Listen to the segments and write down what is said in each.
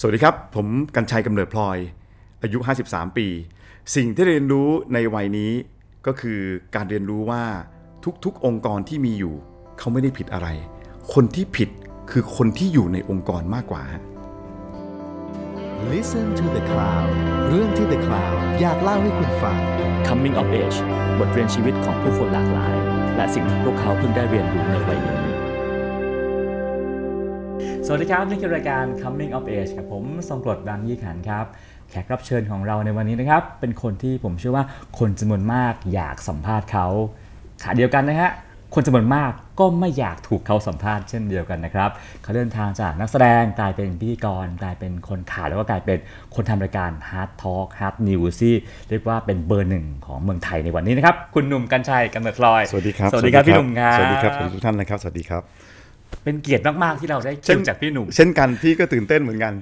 สวัสดีครับ ผมกัญชัยกำเนิดพลอย อายุ 53 ปี สิ่งที่เรียนรู้ในวัยนี้ก็คือการเรียนรู้ว่าทุกๆองค์กรที่มีอยู่ เขาไม่ได้ผิดอะไร คนที่ผิดคือคนที่อยู่ในองค์กรมากกว่าฮะ Listen to the Cloud เรื่องที่ The Cloud อยากเล่าให้คุณฟัง Coming of Age บทเรียนชีวิตของผู้คนหลากหลาย และสิ่งที่พวกเขาเพิ่งได้เรียนรู้ในวัยนี้ สวัสดีครับ นี่คือรายการ Coming of Age กับผมทรงกรดบางยี่ขันครับ แขกรับเชิญของเราในวันนี้นะครับ เป็นคนที่ผมเชื่อว่าคนจำนวนมากอยากสัมภาษณ์เขาขาเดียวกันนะฮะคนจำนวนมากก็ไม่อยากถูกเขาสัมภาษณ์เช่นเดียวกันนะครับเขาเดินทางจากนักแสดงกลายเป็นพิธีกร กลายเป็นคนข่าวแล้วก็กลายเป็นคนทำรายการ Hard Talk Hard News ที่เรียกว่าเป็นเบอร์หนึ่งของเมืองไทยในวันนี้นะครับ คุณหนุ่มกัญชัยกำเนิดพลอย สวัสดีครับ สวัสดีครับพี่หนุ่มครับ สวัสดีครับสวัสดีทุกท่านนะครับ สวัสดีครับ เป็นเกียรติมากๆที่เราได้เช่คินวจากพี่หนุ่มเช่นกันพี่ก็ตื่นเต้นเหมือนกัน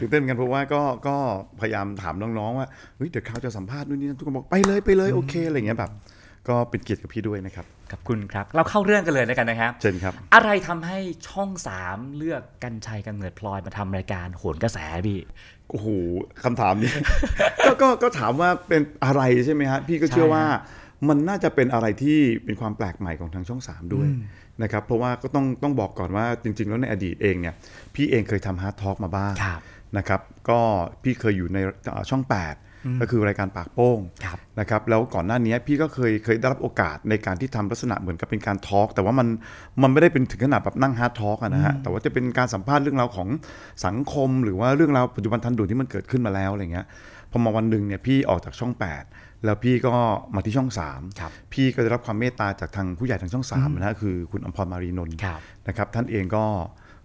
ตื่นเต้นเหมือนกันเพราะว่าก็ก็พยายามถามน้องๆว่าเฮ้ยเดี๋ยวเขาจะสัมภาษณ์นู่นนี่นั่นทุกคนบอกไปเลยไปเลยโอเคอะไรอย่างเงี้ยแบบก็เป็นเกียรติกับพี่ด้วยนะครับกับคุณครับ เราเข้าเรื่องกันเลยแล้วกันนะครับเช่นครับ อะไรทำให้ช่อง3เลือกกัญชัยกำเนิดพลอยมาทำรายการโหนกระแสพี่โอ้โหคำถามนี้ก็ก็ก็ถามว่าเป็นอะไรใช่ไหมฮะพี่ก็เชื่อใช่ว่ามันน่าจะเป็นอะไรที่เป็นความแปลกใหม่ของทางช่อง3ด้วย นะครับเพราะว่าก็ต้องต้องบอกก่อนว่าจริง ๆ แล้วในอดีตเองเนี่ยพี่เองเคยทำ hard talk มาบ้างครับนะครับก็พี่เคยอยู่ในเอ่อช่อง 8ก็คือรายการปากโป้งครับนะครับแล้วก่อนหน้านี้พี่ก็เคยเคยได้รับโอกาสในการที่ทำลักษณะเหมือนกับเป็นการ talk แต่ว่ามันมันไม่ได้เป็นถึงขนาดแบบนั่ง hard talk นะฮะแต่ว่าจะเป็นการสัมภาษณ์เรื่องราวของสังคม หรือว่าเรื่องราวปัจจุบันทันด่วนที่มันเกิดขึ้นมาแล้วอะไรเงี้ยพอมาวันหนึ่งเนี่ยพี่ออกจากช่อง 8 แล้วพี่ก็มาที่ช่อง3ครับพี่ก็ได้รับความเมตตาจากทางผู้ใหญ่ทางช่อง3นะฮะคือคุณอมพรมารีนนท์ครับนะครับท่านเองก็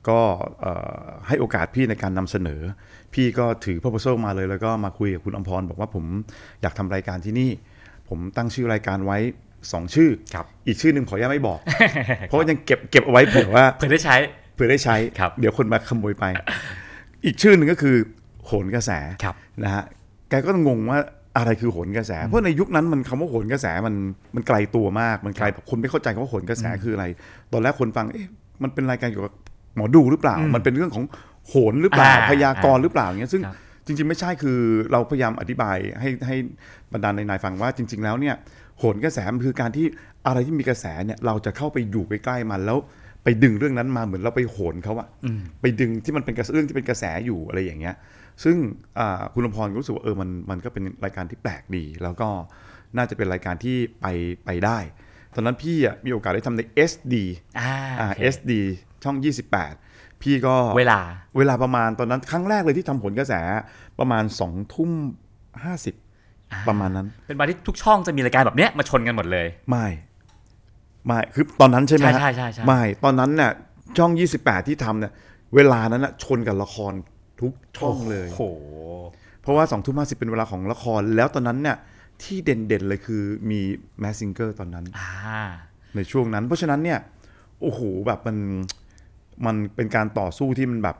ก็เอ่อให้โอกาสพี่ในการนำเสนอ พี่ก็ถือ proposal มาเลย แล้วก็มาคุยกับคุณอมพรบอกว่าผมอยากทำรายการที่นี่ ผมตั้งชื่อรายการไว้2ชื่อครับอีกชื่อหนึ่งขออนุญาตไม่บอก เพราะว่ายังเก็บเก็บเอาไว้เผื่อว่าเพื่อได้ใช้เผื่อได้ใช้ครับเดี๋ยวคนมาขโมยไป อีกชื่อหนึ่งก็คือโหนกระแสครับนะฮะแกก็งงว่า อะไรคือโหนกระแส เพราะในยุคนั้นมันคำว่าโหนกระแสมันมันไกลตัวมาก มันไกลแบบคนไม่เข้าใจคำว่าโหนกระแสคืออะไร ตอนแรกคนฟังเอ๊ะมันเป็นรายการเกี่ยวกับหมอดูหรือเปล่า มันเป็นเรื่องของโหนหรือเปล่าอ่าพยากรณ์หรือเปล่าอย่างเงี้ยซึ่งครับจริง ๆ ไม่ใช่คือเราพยายามอธิบายให้ให้บรรดาในนายฟังว่าจริง ๆ แล้วเนี่ยโหนกระแสมันคือการที่อะไรที่มีกระแสเนี่ยเราจะเข้าไปอยู่ใกล้ๆมันแล้วไปดึงเรื่องนั้นมาเหมือนเราไปโหนเขาอะไปดึงที่มันเป็นกระแสเรื่องที่เป็นกระแสอยู่อะไรอย่างเงี้ย ซึ่งอ่าคุณลมพรก็รู้สึกว่าเออมันมันก็เป็นรายการที่แปลกดี แล้วก็น่าจะเป็นรายการที่ไปไปได้ ตอนนั้นพี่อะมีโอกาสได้ทำใน SD อ่าอ่าโอเค SD ช่อง 28 พี่ก็เวลาเวลาประมาณตอนนั้นครั้งแรกเลยที่ทำผลกระแสประมาณ2ทุ่ม50 ประมาณนั้น เป็นวันที่ทุกช่องจะมีรายการแบบเนี้ยมาชนกันหมดเลย ไม่ไม่คือตอนนั้นใช่ไหมฮะใช่ใช่ใช่ใช่ไม่ตอนนั้นเนี่ยช่อง 28 ที่ทำเนี่ยเวลานั้นนะชนกับละคร ทุกช่องเลยโอ้โหเพราะว่า2ทุ่ม50เป็นเวลาของละคร แล้วตอนนั้นเนี่ยที่เด่นๆเลยคือมี Mask Singer ตอนนั้นอ่าในช่วงนั้น เพราะฉะนั้นเนี่ยโอ้โหแบบมันมันเป็นการต่อสู้ที่มันแบบ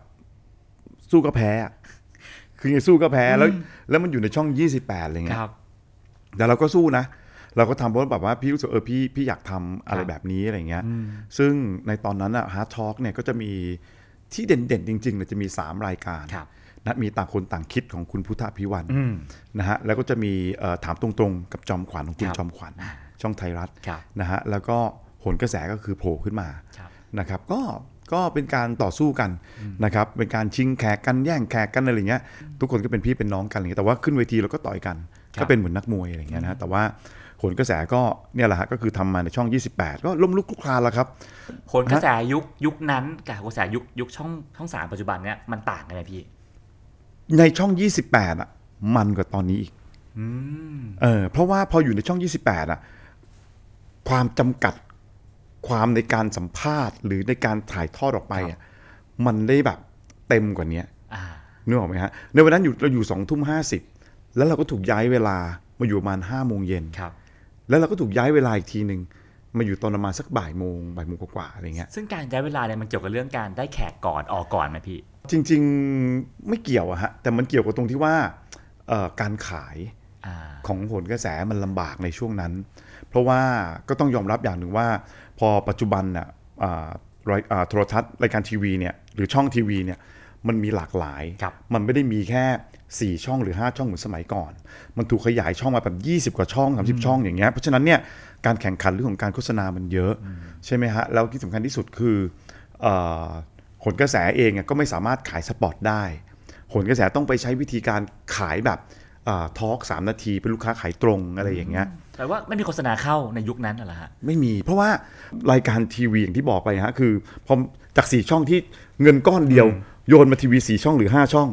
สู้ก็แพ้อะคือไงสู้ก็แพ้แล้ว แล้วมันอยู่ในช่อง 28อะไรเงี้ยครับแต่เราก็สู้นะ เราก็ทำเพราะแบบว่าพี่รู้สึกเออพี่พี่อยากทำอะไรครับแบบนี้อะไรเงี้ย ซึ่งในตอนนั้นอะ hard talk เนี่ยก็จะมี ที่เด่นๆ จริงๆเนี่ยจะมี 3 รายการครับนะมีต่างคนต่างคิดของคุณพุทธอภิวรรณอืมนะฮะแล้วก็จะมีเอ่อถามตรงๆ กับจอมขวัญของคุณครับจอมขวัญช่องไทยรัฐครับนะฮะแล้วก็โหนกระแสก็คือโผล่ขึ้นมาครับนะครับ ก็ก็เป็นการต่อสู้กันนะครับเป็นการชิงแขกกันแย่งแขกกันอะไรอย่างเงี้ยทุกคนก็เป็นพี่เป็นน้องกันอะไรเงี้ยแต่ว่าขึ้นเวทีเราก็ต่อยกันครับก็เป็นเหมือนนักมวยอะไรอย่างเงี้ยนะฮะแต่ว่า โหนกระแสก็เนี่ยแหละฮะก็คือทำมาในช่อง 28 ก็ล้มลุกคลุกคลานแล้วครับโหนกระแสยุคยุคนั้นกับกระแสยุคยุคช่องช่องสามปัจจุบันเนี้ยมันต่างกันไหมพี่ ในช่อง 28 อะ มันกว่าตอนนี้อีกเออเพราะว่าพออยู่ในช่อง 28 อะ ความจำกัดความในการสัมภาษณ์ หรือในการถ่ายทอดออกไปอะมันได้แบบเต็มกว่านี้อ่านึกออกไหมฮะในวันนั้นอยู่เราอยู่สองทุ่มห้าสิบแล้วเราก็ถูกย้ายเวลามาอยู่ประมาณห้าโมงเย็นครับ แล้วเราก็ถูกย้ายเวลาอีกทีหนึ่งมาอยู่ตอนประมาณสักบ่ายโมงบ่ายโมงกว่าๆอะไรเงี้ยซึ่งการย้ายเวลาเนี่ยมันเกี่ยวกับเรื่องการได้แขกก่อนออกก่อนไหมพี่ จริงๆไม่เกี่ยวอะฮะแต่มันเกี่ยวกับตรงที่ว่าเอ่อการขายอ่าของโหนกระแสมันลำบากในช่วงนั้น เพราะว่าก็ต้องยอมรับอย่างหนึ่งว่า พอปัจจุบันน่ะอ่ารายอ่าโทรทัศน์รายการทีวีเนี่ยหรือช่องทีวีเนี่ยมันมีหลากหลายครับมันไม่ได้มีแค่ 4 ช่องหรือ 5 ช่องเหมือนสมัยก่อน มันถูกขยายช่องมาแบบ 20 กว่าช่อง 30 ช่องอย่างเงี้ยเพราะฉะนั้นเนี่ยการแข่งขันเรื่องของการโฆษณามันเยอะ ใช่ไหมฮะ แล้วที่สำคัญที่สุดคือเอ่อผลกระแสเองอะก็ไม่สามารถขายสปอตได้โหนกระแสต้องไปใช้วิธีการขายแบบ talk สามนาทีเป็นลูกค้าขายตรงอะไรอย่างเงี้ยแต่ว่าไม่มีโฆษณาเข้าในยุคนั้นน่ะเหรอฮะไม่มี เพราะว่ารายการทีวีอย่างที่บอกไปฮะคือพอจากสี่ช่องที่เงินก้อนเดียว โยนมาทีวีสี่ช่องหรือ 5 ช่อง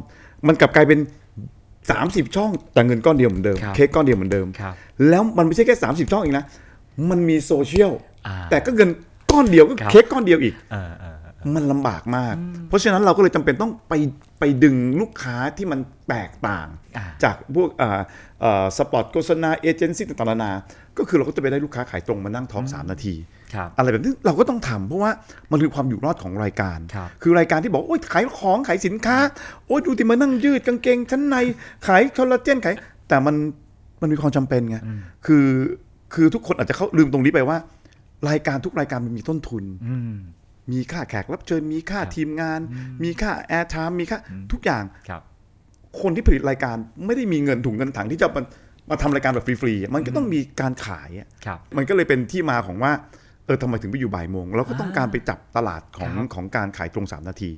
มันกลับกลายเป็น 30 ช่องแต่เงินก้อนเดียวเหมือนเดิมครับเค้กก้อนเดียวเหมือนเดิม ครับแล้วมันไม่ใช่แค่ 30 ช่องเองนะ มันมีโซเชียลอ่าแต่ก็เงินก้อนเดียวก็ครับ เค้กก้อนเดียวอีก เออเออเออ มันลำบากมาก เพราะฉะนั้นเราก็เลยจำเป็นต้องไปไปดึงลูกค้าที่มันแตกต่าง อ่าจากพวกอ่าอ่า สปอตโฆษณาเอเจนซี่ต่างๆนานาก็คือเราก็จะไปได้ลูกค้าขายตรงมานั่งทอล์กสามนาทีครับอะไรแบบนี้เราก็ต้องทำเพราะว่ามันคือความอยู่รอดของรายการครับอรายการที่บอกโอ้ยขายของขายสินค้า โอ้ยดูที่มานั่งยืดกางเกงชั้นในขายคอลลาเจนขายแต่มันมันมีความจำเป็นไงคือคือทุกคนอาจจะเขาลืมตรงนี้ไปว่า รายการทุกรายการมันมีต้นทุนอืมมีค่าแขกรับเชิญมีค่าครับทีมงาน มีค่าแอร์ไทม์มีค่าทุกอย่าง ครับคนที่ผลิตรายการไม่ได้มีเงินถุงเงินถังที่จะมามาทำรายการแบบฟรีๆ มันก็ต้องมีการขายอะครับ มันก็เลยเป็นที่มาของว่า เออทำไมถึงไปอยู่บ่ายโมง เราก็ต้องการไปจับตลาดของครับ ของการขายตรง 3 นาที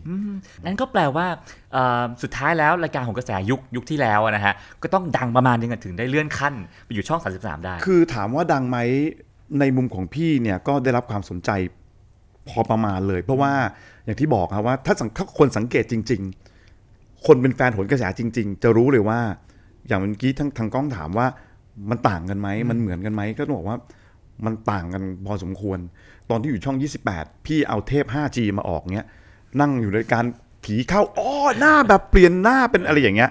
นั่นก็แปลว่าเอ่อสุดท้ายแล้วรายการของกระแสยุคยุคที่แล้วอะนะฮะก็ต้องดังประมาณนึงอะถึงได้เลื่อนขั้นไปอยู่ช่อง 33 ได้ คือถามว่าดังไหมในมุมของพี่เนี่ยก็ได้รับความสนใจพอประมาณเลย เพราะว่าอย่างที่บอกครับว่าถ้าสังถ้าคนสังเกตจริงๆ คนเป็นแฟนโหนกระแสจริง ๆ จะรู้เลยว่า อย่างเมื่อกี้ทางทางกล้องถามว่ามันต่างกันไหมมันเหมือนกันไหมก็ต้องบอกว่ามันต่างกันพอสมควร ตอนที่อยู่ช่อง 28 พี่เอาเทพ 5G มาออกเนี้ยนั่งอยู่ในการผีเข้าอ้อหน้าแบบเปลี่ยนหน้าเป็นอะไรอย่างเงี้ย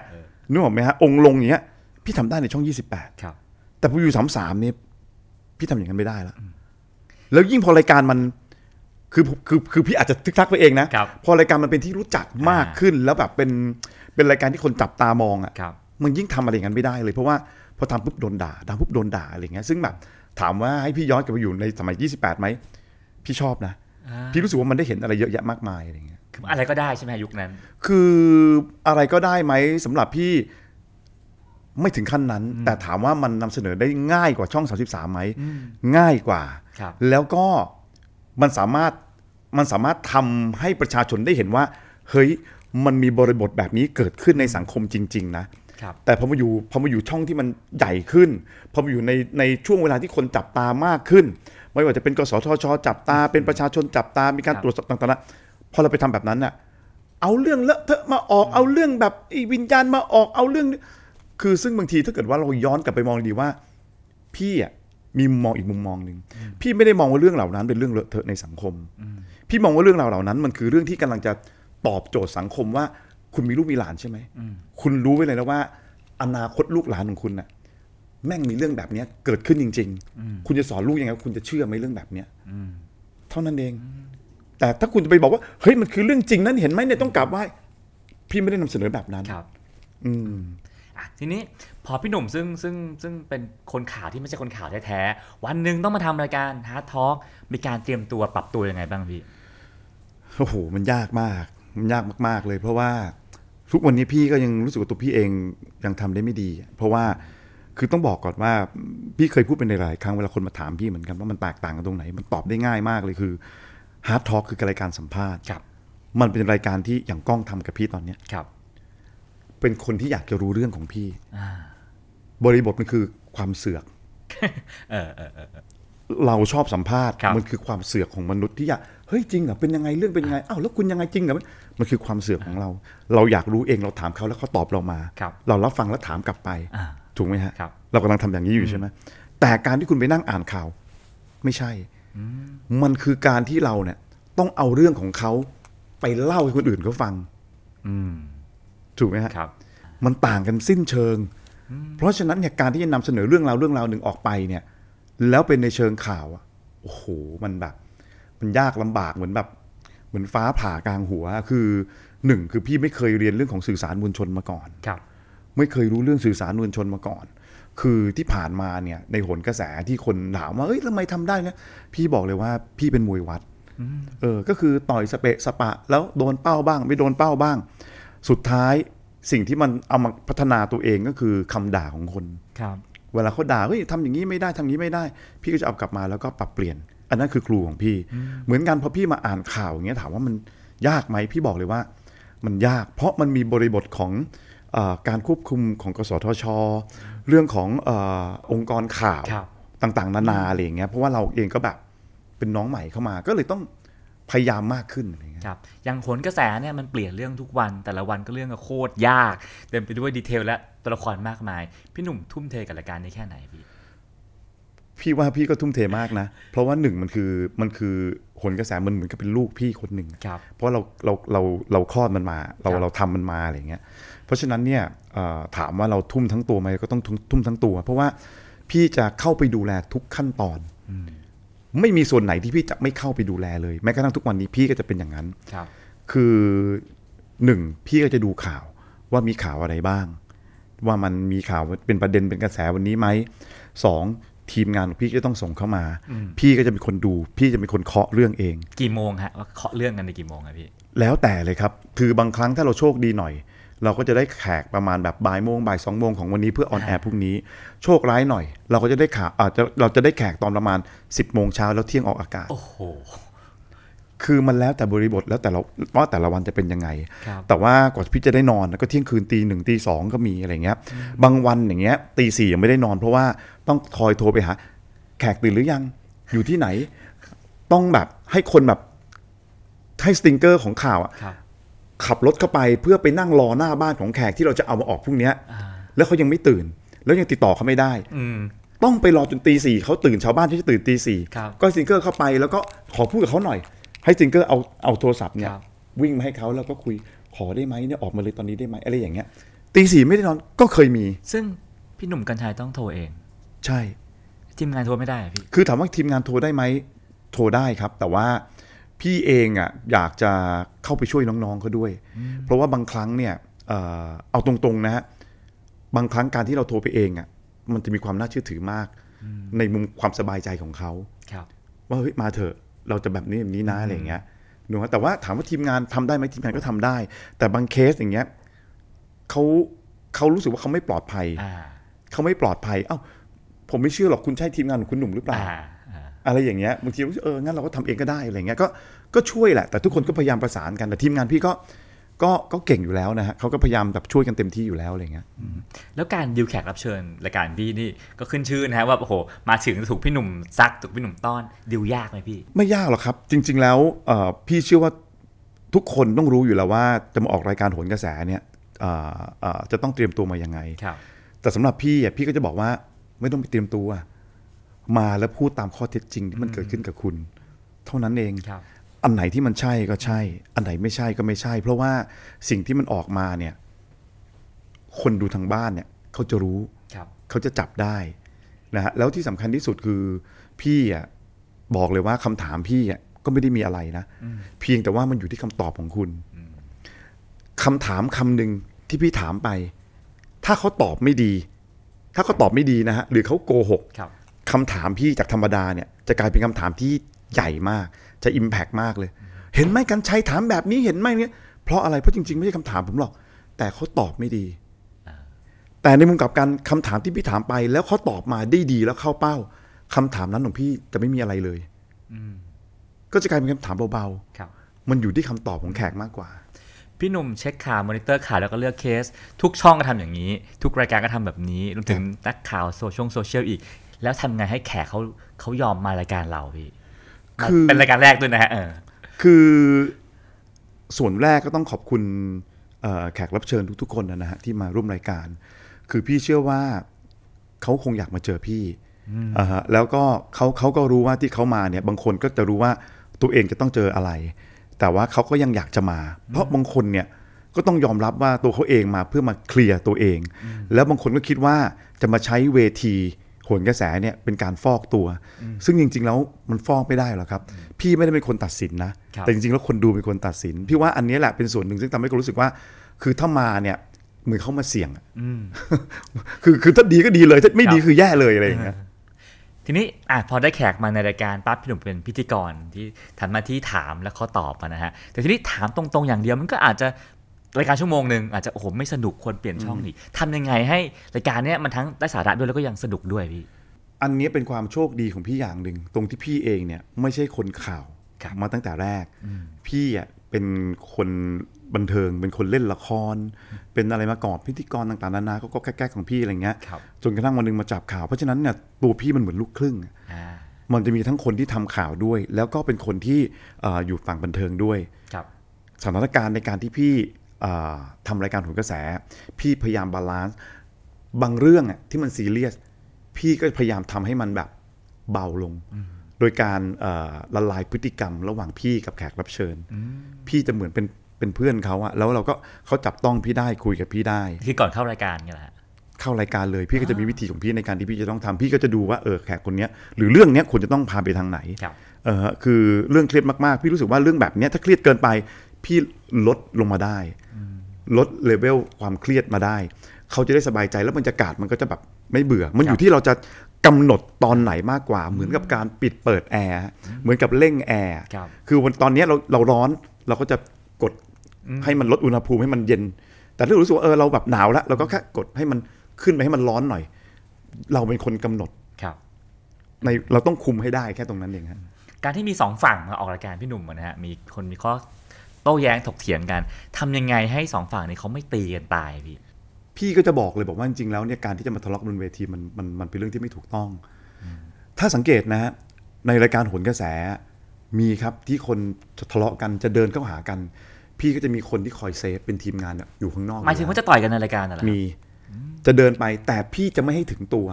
นึกออกไหมฮะองค์ลงอย่างเงี้ย พี่ทำได้ในช่อง 28 ครับ แต่พออยู่สามสามนี่พี่ทำอย่างนั้นไม่ได้แล้วแล้วยิ่งพอรายการมัน คือคือคือพี่อาจจะทึกทักไปเองนะครับพอรายการมันเป็นที่รู้จักมากขึ้นแล้วแบบเป็นเป็นรายการที่คนจับตามองอะครับมันยิ่งทำอะไรอย่างนั้นไม่ได้เลย เพราะว่าพอทำปุ๊บโดนด่าทำปุ๊บโดนด่าอะไรเงี้ยซึ่งแบบถามว่าให้พี่ย้อนกลับไปอยู่ในสมัย 28ไหมพี่ชอบนะ พี่รู้สึกว่ามันได้เห็นอะไรเยอะแยะมากมายอะไรเงี้ยคืออะไรก็ได้ใช่ไหมฮะยุคนั้น คืออะไรก็ได้ไหมสำหรับพี่ไม่ถึงขั้นนั้น แต่ถามว่ามันนำเสนอได้ง่ายกว่าช่อง 33ไหมง่ายกว่าครับแล้วก็ มันสามารถมันสามารถทำให้ประชาชนได้เห็นว่า เฮ้ยมันมีบริบทแบบนี้เกิดขึ้นในสังคมจริง ๆ นะครับแต่พอมาอยู่พอมาอยู่ช่องที่มันใหญ่ขึ้นพอมาอยู่ในในช่วงเวลาที่คนจับตามากขึ้น ไม่ว่าจะเป็นกสทช จับตาเป็นประชาชนจับตามีการครับตรวจสอบต่างๆนะพอเราไปทำแบบนั้นน่ะเอาเรื่องเลอะเทอะมาออกเอาเรื่องแบบไอ้วิญญาณมาออกเอาเรื่อง คือซึ่งบางทีถ้าเกิดว่าเราย้อนกลับไปมองดีว่า พี่อะ มีมุมมองอีกมุมมองหนึ่งพี่ไม่ได้มองว่าเรื่องเหล่านั้นเป็นเรื่องเลอะเทอะในสังคม พี่มองว่าเรื่องราวเหล่านั้น มันคือเรื่องที่กำลังจะตอบโจทย์สังคมว่า คุณมีลูกมีหลานใช่ไหมคุณรู้ไว้เลยนะว่า อนาคตลูกหลานของคุณน่ะแม่งมีเรื่องแบบเนี้ยเกิดขึ้นจริง ๆ คุณจะสอนลูกยังไงว่าคุณจะเชื่อไหมเรื่องแบบเนี้ยเท่านั้นเอง แต่ถ้าคุณจะไปบอกว่าเฮ้ยมันคือเรื่องจริงนั้นเห็นไหมเนี่ยต้องกราบไหว้พี่ไม่ได้นำเสนอแบบนั้นครับ อืมอะ ทีนี้พอพี่หนุ่มซึ่งซึ่งซึ่งเป็นคนข่าวที่ไม่ใช่คนข่าวแท้ๆวันหนึ่งต้องมาทำรายการ hard talk มีการเตรียมตัวปรับตัวยังไงบ้างพี่โอ้โหมันยากมาก มันยากมาก ๆ เลย เพราะว่าทุกวันนี้พี่ก็ยังรู้สึกว่าตัวพี่เองยังทำได้ไม่ดี เพราะว่าคือต้องบอกก่อนว่าพี่เคยพูดเป็นหลายๆครั้งเวลาคนมาถามพี่เหมือนกันว่ามันแตกต่างกันตรงไหน มันตอบได้ง่ายมากเลยคือฮาร์ดทอ k คือรายการสัมภาษณ์ครับมันเป็นรายการที่อย่างกล้องทำกับพี่ตอนเนี้ยครับ เป็นคนที่อยากจะรู้เรื่องของพี่อ่าบริบทมันคือความเสือกเออเออเออเราชอบสัมภาษณ์ครับมันคือความเสือกของมนุษย์ที่อยากเฮ้ยจริงเหรอเป็นยังไงเรื่องเป็นยังไงอ้าวแล้วคุณยังไงจริงเหรอมันคือความเสือกของเรา เราอยากรู้เองเราถามเขาแล้วเขาตอบเรามาครับเรารับฟังแล้วถามกลับไปอ่าถูกไหมฮะครับเรากำลังทำอย่างนี้อยู่ใช่ไหมแต่การที่คุณไปนั่งอ่านข่าว ไม่ใช่มันคือการที่เราเนี่ย ต้องเอาเรื่องของเขาไปเล่าให้คนอื่นเขาฟัง อืม ถูกไหมฮะครับมันต่างกันสิ้นเชิง เพราะฉะนั้นเนี่ยการที่จะนำเสนอเรื่องราวเรื่องราวหนึ่งออกไปเนี่ย แล้วเป็นในเชิงข่าวอะโอ้โหมันแบบ มันยากลำบากเหมือนแบบ เหมือนฟ้าผ่ากลางหัวคือหนึ่งคือพี่ไม่เคยเรียนเรื่องของสื่อสารมวลชนมาก่อนครับไม่เคยรู้เรื่องสื่อสารมวลชนมาก่อน คือที่ผ่านมาเนี่ยในโหนกระแสที่คนถามว่าเอ้ยทำไมทำได้นะพี่บอกเลยว่าพี่เป็นมวยวัดเออ ก็คือต่อยสเปะสปะ แล้วโดนเป้าบ้าง ไม่โดนเป้าบ้าง สุดท้ายสิ่งที่มันเอามาพัฒนาตัวเองก็คือคำด่าของคนครับ เวลาเขาด่าเฮ้ยทำอย่างนี้ไม่ได้ทำอย่างนี้ไม่ได้ พี่ก็จะเอากลับมาแล้วก็ปรับเปลี่ยน อันนั้นคือครูของพี่ เหมือนกันพอพี่มาอ่านข่าวอย่างเงี้ยถามว่ามันยากไหมพี่บอกเลยว่า มันยาก เพราะมันมีบริบทของเออการควบคุมของกสทช เรื่องของเออองค์กรข่าวครับต่างๆ นานาอะไรอย่างเงี้ยเพราะว่าเราเองก็แบบเป็นน้องใหม่เข้ามาก็เลยต้อง พยายามมากขึ้นอะไรเงี้ยครับอย่างผลกระแสเนี่ยมันเปลี่ยนเรื่องทุกวัน แต่ละวันก็เรื่องก็โคตรยาก เต็มไปด้วยดีเทลและตัวละครมากมาย พี่หนุ่มทุ่มเทกับรายการนี้แค่ไหนพี่พี่ว่าพี่ก็ทุ่มเทมากนะ เพราะว่าหนึ่งมันคือมันคือผลกระแสมันเหมือนกับเป็นลูกพี่คนหนึ่งครับเพราะเราเราเราเราคลอดมันมา เราครับเราทำมันมาอะไรเงี้ย เพราะฉะนั้นเนี่ยเอ่อถามว่าเราทุ่มทั้งตัวไหมก็ต้องทุ่มทุ่มทั้งตัว เพราะว่าพี่จะเข้าไปดูแลทุกขั้นตอน ไม่มีส่วนไหนที่พี่จะไม่เข้าไปดูแลเลย แม้กระทั่งทุกวันนี้พี่ก็จะเป็นอย่างนั้นครับ คือหนึ่งพี่ก็จะดูข่าวว่ามีข่าวอะไรบ้าง ว่ามันมีข่าวเป็นประเด็นเป็นกระแสวันนี้ไหมสองทีมงานของพี่ก็ต้องส่งเข้ามา พี่ก็จะเป็นคนดู พี่จะเป็นคนเคาะเรื่องเอง กี่โมงฮะว่าเคาะเรื่องกันในกี่โมงครับพี่ แล้วแต่เลยครับ คือบางครั้งถ้าเราโชคดีหน่อย เราก็จะได้แขกประมาณแบบบ่ายโมงบ่ายสองโมงของวันนี้เพื่อออนแอร์พรุ่งนี้ โชคร้ายหน่อย เราก็จะได้ข่าวอาจจะเราจะได้แขกตอนประมาณ 10บโมงเช้าแล้วเที่ยงออกอากาศโอ้โหคือมันแล้วแต่บริบทแล้วแต่เราว่าแต่ละวันจะเป็นยังไงครับแต่ว่ากว่าพี่จะได้นอนก็เที่ยงคืนตีหนึ่งตีสองก็มีอะไรเงี้ย บางวันอย่างเงี้ยตีสี่ยังไม่ได้นอน เพราะว่าต้องคอยโทรไปหา แขกตื่นหรือยังอยู่ที่ไหน ต้องแบบให้คนแบบให้สติงเกอร์ของข่าวอะครับ ขับรถเข้าไปเพื่อไปนั่งรอหน้าบ้านของแขกที่เราจะเอามาออกพรุ่งเนี้ยอ่าแล้วเขายังไม่ตื่น แล้วยังติดต่อเขาไม่ได้อืมต้องไปรอจนตีสี่เขาตื่นชาวบ้านที่จะตื่นตีสี่ครับก็ stringer เข้าไปแล้วก็ขอพูดกับเขาหน่อย ให้ stringer เอาเอาโทรศัพท์เนี่ยครับวิ่งมาให้เขาแล้วก็คุยขอได้ไหมเนี่ยออกมาเลยตอนนี้ได้ไหมอะไรอย่างเงี้ยตีสี่ไม่ได้นอนก็เคยมี ซึ่งพี่หนุ่มกรรชัยต้องโทรเอง ใช่ ทีมงานโทรไม่ได้อะพี่คือถามว่าทีมงานโทรได้ไหมโทรได้ครับ แต่ว่า พี่เองอะอยากจะเข้าไปช่วยน้องๆเขาด้วย เพราะว่าบางครั้งเนี่ยเอ่อเอาตรงๆนะฮะบางครั้งการที่เราโทรไปเองอะมันจะมีความน่าเชื่อถือมาก ในมุมความสบายใจของเขาครับว่าเฮ้ยมาเถอะเราจะแบบนี้แบบนี้นะอะไรอย่างเงี้ยหนูว่าแต่ว่าถามว่าทีมงานทำได้ไหมทีมงานก็ทำได้ แต่บางเคสอย่างเงี้ยเขาเขารู้สึกว่าเขาไม่ปลอดภัยอ่าเขาไม่ปลอดภัย เอ้าผมไม่เชื่อหรอกคุณใช่ทีมงานของคุณหนุ่มหรือเปล่า อ่าอ่าอะไรอย่างเงี้ยบางทีรู้สึกเอองั้นเราก็ทำเองก็ได้อะไรเงี้ยก็ก็ช่วยแหละ แต่ทุกคนก็พยายามประสานกันแต่ทีมงานพี่ก็ก็ก็เก่งอยู่แล้วนะฮะเขาก็พยายามแบบช่วยกันเต็มที่อยู่แล้วอะไรเงี้ยแล้วการดิวแขกรับเชิญรายการพี่นี่ก็ขึ้นชื่อนะฮะว่าโอ้โหมาถึงถูกพี่หนุ่มซักถูกพี่หนุ่มต้อนดิวยากไหมพี่ ไม่ยากหรอกครับ จริง ๆ แล้วเอ่อพี่เชื่อว่าทุกคนต้องรู้อยู่แล้วว่าจะมาออกรายการโหนกระแสเนี่ยเอ่อเอ่อจะต้องเตรียมตัวมายังไงครับแต่สำหรับพี่อะพี่ก็จะบอกว่าไม่ต้องไปเตรียมตัว มาแล้วพูดตามข้อเท็จจริงที่มันเกิดขึ้นกับคุณ เท่านั้นเองครับอันไหนที่มันใช่ก็ใช่ อันไหนไม่ใช่ก็ไม่ใช่ เพราะว่าสิ่งที่มันออกมาเนี่ย คนดูทางบ้านเนี่ย เขาจะรู้ครับเขาจะจับได้นะฮะแล้วที่สำคัญที่สุดคือ พี่อะบอกเลยว่าคำถามพี่อะก็ไม่ได้มีอะไรนะ เพียงแต่ว่ามันอยู่ที่คำตอบของคุณคำถามคำหนึ่งที่พี่ถามไป ถ้าเขาตอบไม่ดี ถ้าเขาตอบไม่ดีนะฮะหรือเขาโกหก ครับคำถามพี่จากธรรมดาเนี่ยจะกลายเป็นคำถามที่ใหญ่มากจะอิมแพกมากเลย เห็นไหมกันชัยถามแบบนี้เห็นไหมเนี่ยเพราะอะไรเพราะจริง ๆ ไม่ใช่คำถามผมหรอก แต่เขาตอบไม่ดี แต่ในมุมกลับกันคำถามที่พี่ถามไป แล้วเขาตอบมาได้ดีแล้วเข้าเป้าคำถามนั้นของพี่จะไม่มีอะไรเลยก็จะกลายเป็นคำถามเบาครับๆมันอยู่ที่คำตอบของแขกมากกว่าพี่หนุ่มเช็คข่าวมอนิเตอร์ข่าวแล้วก็เลือกเคส ทุกช่องก็ทำอย่างนี้ ทุกรายการก็ทำแบบนี้รวมถึงนักข่าวโซเชียลโซเชียลอีก แล้วทำไงให้แขกเขาเขายอมมารายการเราพี่คือเป็นรายการแรกด้วยนะฮะเออคือส่วนแรกก็ต้องขอบคุณเอ่อแขกรับเชิญทุกๆคนนะฮะที่มาร่วมรายการ คือพี่เชื่อว่าเขาคงอยากมาเจอพี่อ่าฮะแล้วก็เขาเขาก็รู้ว่าที่เขามาเนี่ยบางคนก็จะรู้ว่าตัวเองจะต้องเจออะไร แต่ว่าเขาก็ยังอยากจะมา เพราะบางคนเนี่ยก็ต้องยอมรับว่าตัวเขาเองมาเพื่อมาเคลียร์ตัวเอง แล้วบางคนก็คิดว่าจะมาใช้เวทีโหนกระแสเนี่ยเป็นการฟอกตัว ซึ่งจริง ๆ แล้วมันฟอกไม่ได้หรอกครับ พี่ไม่ได้เป็นคนตัดสินนะครับแต่จริง ๆ แล้วคนดูเป็นคนตัดสิน พี่ว่าอันนี้แหละเป็นส่วนหนึ่งซึ่งทำให้คนรู้สึกว่า คือถ้ามาเนี่ยเหมือนเขามาเสี่ยงอะคือคือถ้าดีก็ดีเลย ถ้าไม่ดีครับคือแย่เลยอะไรอย่างเงี้ยทีนี้อะพอได้แขกมาในรายการปั๊บพี่หนุ่มเป็นพิธีกรที่ทำหน้าที่ถามแล้วเขาตอบมานะฮะแต่ทีนี้ถามตรงๆอย่างเดียวมันก็อาจจะ รายการชั่วโมงหนึ่งอาจจะโอ้โหไม่สนุกควรเปลี่ยนช่องอีกทำยังไงให้รายการเนี้ยมันทั้งได้สาระด้วยแล้วก็ยังสนุกด้วยพี่ อันนี้เป็นความโชคดีของพี่อย่างหนึ่งตรงที่พี่เองเนี่ยไม่ใช่คนข่าวครับมาตั้งแต่แรก พี่อะเป็นคนบันเทิง เป็นคนเล่นละคร เป็นอะไรมาก่อนพิธีกรต่างๆนานาก็ก็แก๊กๆของพี่อะไรเงี้ยครับจนกระทั่งวันหนึงมาจับข่าวเพราะฉะนั้นเนี่ยตัวพี่มันเหมือนลูกครึ่งอะอ่ามันจะมีทั้งคนที่ทำข่าวด้วย แล้วก็เป็นคนที่เอ่ออยู่ฝั่งบันเทิงด้วยครับสถานการณ์ในการที่พี่เอ่อ ทำรายการโหนกระแส พี่พยายาม balance บางเรื่องอะที่มันซีเรียส พี่ก็พยายามทำให้มันแบบเบาลง โดยการเอ่อละลายพฤติกรรมระหว่างพี่กับแขกรับเชิญ พี่จะเหมือนเป็นเป็นเพื่อนเขาอะแล้วเราก็เขาจับต้องพี่ได้คุยกับพี่ได้คือก่อนเข้ารายการไงแหละเข้ารายการเลยพี่ก็จะมีวิธีของพี่ในการที่พี่จะต้องทำพี่ก็จะดูว่าเออแขกคนเนี้ยหรือเรื่องเนี้ยควรจะต้องพาไปทางไหนครับเออคือเรื่องเครียดมากๆ พี่รู้สึกว่าเรื่องแบบเนี้ยถ้าเครียดเกินไป พี่ลดลงมาได้ ลดเลเวลความเครียดมาได้ เขาจะได้สบายใจแล้วบรรยากาศมันก็จะแบบไม่เบื่อ มันอยู่ที่เราจะกำหนดตอนไหนมากกว่า เหมือนกับการปิดเปิดแอร์เหมือนกับเร่งแอร์ครับคือวันตอนเนี้ยเราเราร้อนเราก็จะกดให้มันลดอุณหภูมิให้มันเย็น แต่ถ้ารู้สึกว่าเออเราแบบหนาวแล้วเราก็แค่กดให้มันขึ้นไปให้มันร้อนหน่อย เราเป็นคนกำหนดครับ ในเราต้องคุมให้ได้แค่ตรงนั้นเองฮะการที่มีสองฝั่งมาออกรายการพี่หนุ่มอะนะฮะมีคนมีข้อ โต้แย้งถกเถียงกันทำยังไงให้สองฝั่งนี้เขาไม่ตีกันตายพี่พี่ก็จะบอกเลยบอกว่าจริงๆแล้วเนี่ยการที่จะมาทะเลาะบนเวทีมันมันมันเป็นเรื่องที่ไม่ถูกต้อง ถ้าสังเกตนะฮะในรายการโหนกระแสมีครับที่คนจะทะเลาะกันจะเดินเข้าหากัน พี่ก็จะมีคนที่คอย safe เป็นทีมงานเนี่ยอยู่ข้างนอกหมายถึงว่าจะต่อยกันในรายการน่ะเหรอมีจะเดินไปแต่พี่จะไม่ให้ถึงตัว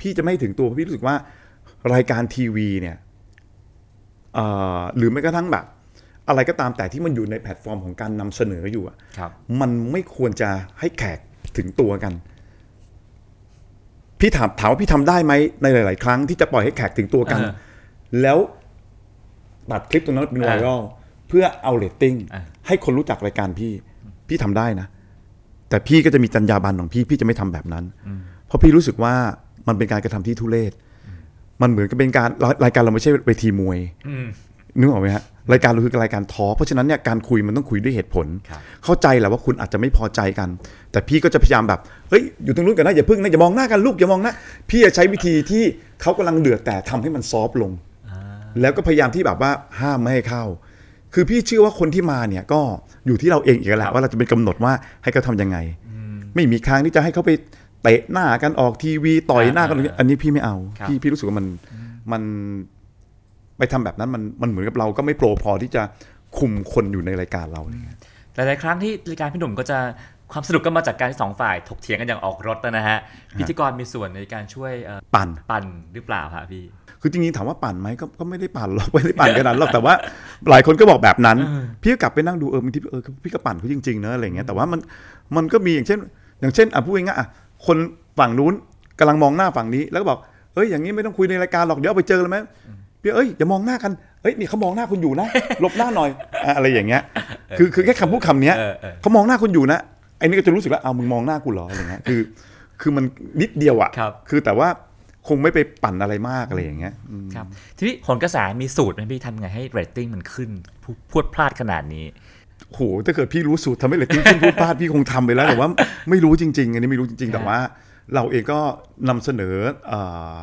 พี่จะไม่ให้ถึงตัวเพราะพี่รู้สึกว่ารายการทีวีเนี่ยเอ่อหรือแม้กระทั่งแบบ อะไรก็ตามแต่ที่มันอยู่ในแพลตฟอร์มของการนำเสนออยู่อะครับมันไม่ควรจะให้แขกถึงตัวกัน พี่ถามถามว่าพี่ทำได้ไหมในหลาย ๆ ครั้งที่จะปล่อยให้แขกถึงตัวกันเออแล้วตัดคลิปตรงนั้นเป็น viral เพื่อเอาเรตติ้งเออให้คนรู้จักรายการพี่ พี่ทำได้นะ แต่พี่ก็จะมีจรรยาบรรณของพี่พี่จะไม่ทำแบบนั้น เพราะพี่รู้สึกว่ามันเป็นการกระทำที่ทุเรศมันเหมือนกับเป็นการรายการเราไม่ใช่เวทีมวยอืม นึกออกไหมฮะรายการเราคือรายการ talk เพราะฉะนั้นเนี่ยการคุยมันต้องคุยด้วยเหตุผลครับเข้าใจแหละว่าคุณอาจจะไม่พอใจกัน แต่พี่ก็จะพยายามแบบเฮ้ยอยู่ตรงนู้นกันนะอย่าพึ่งนะอย่ามองหน้ากันลูกอย่ามองหน้าพี่จะใช้วิธีที่เขากำลังเดือดแต่ทำให้มันซอฟต์ลง แล้วก็พยายามที่แบบว่าห้ามไม่ให้เข้า คือพี่เชื่อว่าคนที่มาเนี่ยก็อยู่ที่เราเองอีกแหละว่าเราจะเป็นกำหนดว่าให้เขาทำยังไง ไม่มีทางที่จะให้เขาไปเตะหน้ากันออกทีวีต่อยหน้ากันอ่าอันนี้พี่ไม่เอาครับพี่พี่รู้สึกว่ามันมัน ไปทำแบบนั้นมันมันเหมือนกับเราก็ไม่โปรพอที่จะคุมคนอยู่ในรายการเราอะไรเงี้ยหลายๆครั้งที่รายการพี่หนุ่มก็จะความสนุกก็มาจากการที่สองฝ่ายถกเถียงกันอย่างออกรถนะฮะพิธีกรมีส่วนในการช่วยเอ่อปั่นปั่นหรือเปล่าฮะพี่คือจริงๆถามว่าปั่นไหมก็ก็ไม่ได้ปั่นหรอกไม่ได้ปั่นขนาดนั้นหรอกแต่ว่าหลายคนก็บอกแบบนั้น พี่ก็กลับไปนั่งดูเออบางทีเออพี่ก็ปั่นเขาจริงๆเนอะอะไรเงี้ยแต่ว่ามันมันก็มีอย่างเช่น อย่างเช่นอะพูดง่ายๆอะคนฝั่งนู้นกำลังมองหน้าฝั่งนี้แล้วก็บอกเอ้ยอย่างนี้ไม่ต้องคุยในรายการหรอกเดี๋ยวเอาไปเจอเลยไหม พี่เอ้ยอย่ามองหน้ากันเอ้ยนี่เขามองหน้าคุณอยู่นะหลบหน้าหน่อยอะอะไรอย่างเงี้ย คือคือแค่คำพูดคำเนี้ยเออเออ เขามองหน้าคุณอยู่นะไอ้นี่ก็จะรู้สึกว่าเอามึงมองหน้ากูเหรออะไรเงี้ยคือ คือมันนิดเดียวอะครับ คือแต่ว่าคงไม่ไปปั่นอะไรมากอะไรอย่างเงี้ยอืม ครับทีนี้โหนกระแสมีสูตรไหมพี่ทำไงให้เรตติ้งมันขึ้นพูพรวดพลาดขนาดนี้ โหถ้าเกิดพี่รู้สูตรทำให้เรตติ้งขึ้นพรวดพราดพี่คงทำไปแล้วแต่ว่าไม่รู้จริง ๆ อันนี้ไม่รู้จริง ๆ แต่ว่า เราเองก็นำเสนอเอ่อ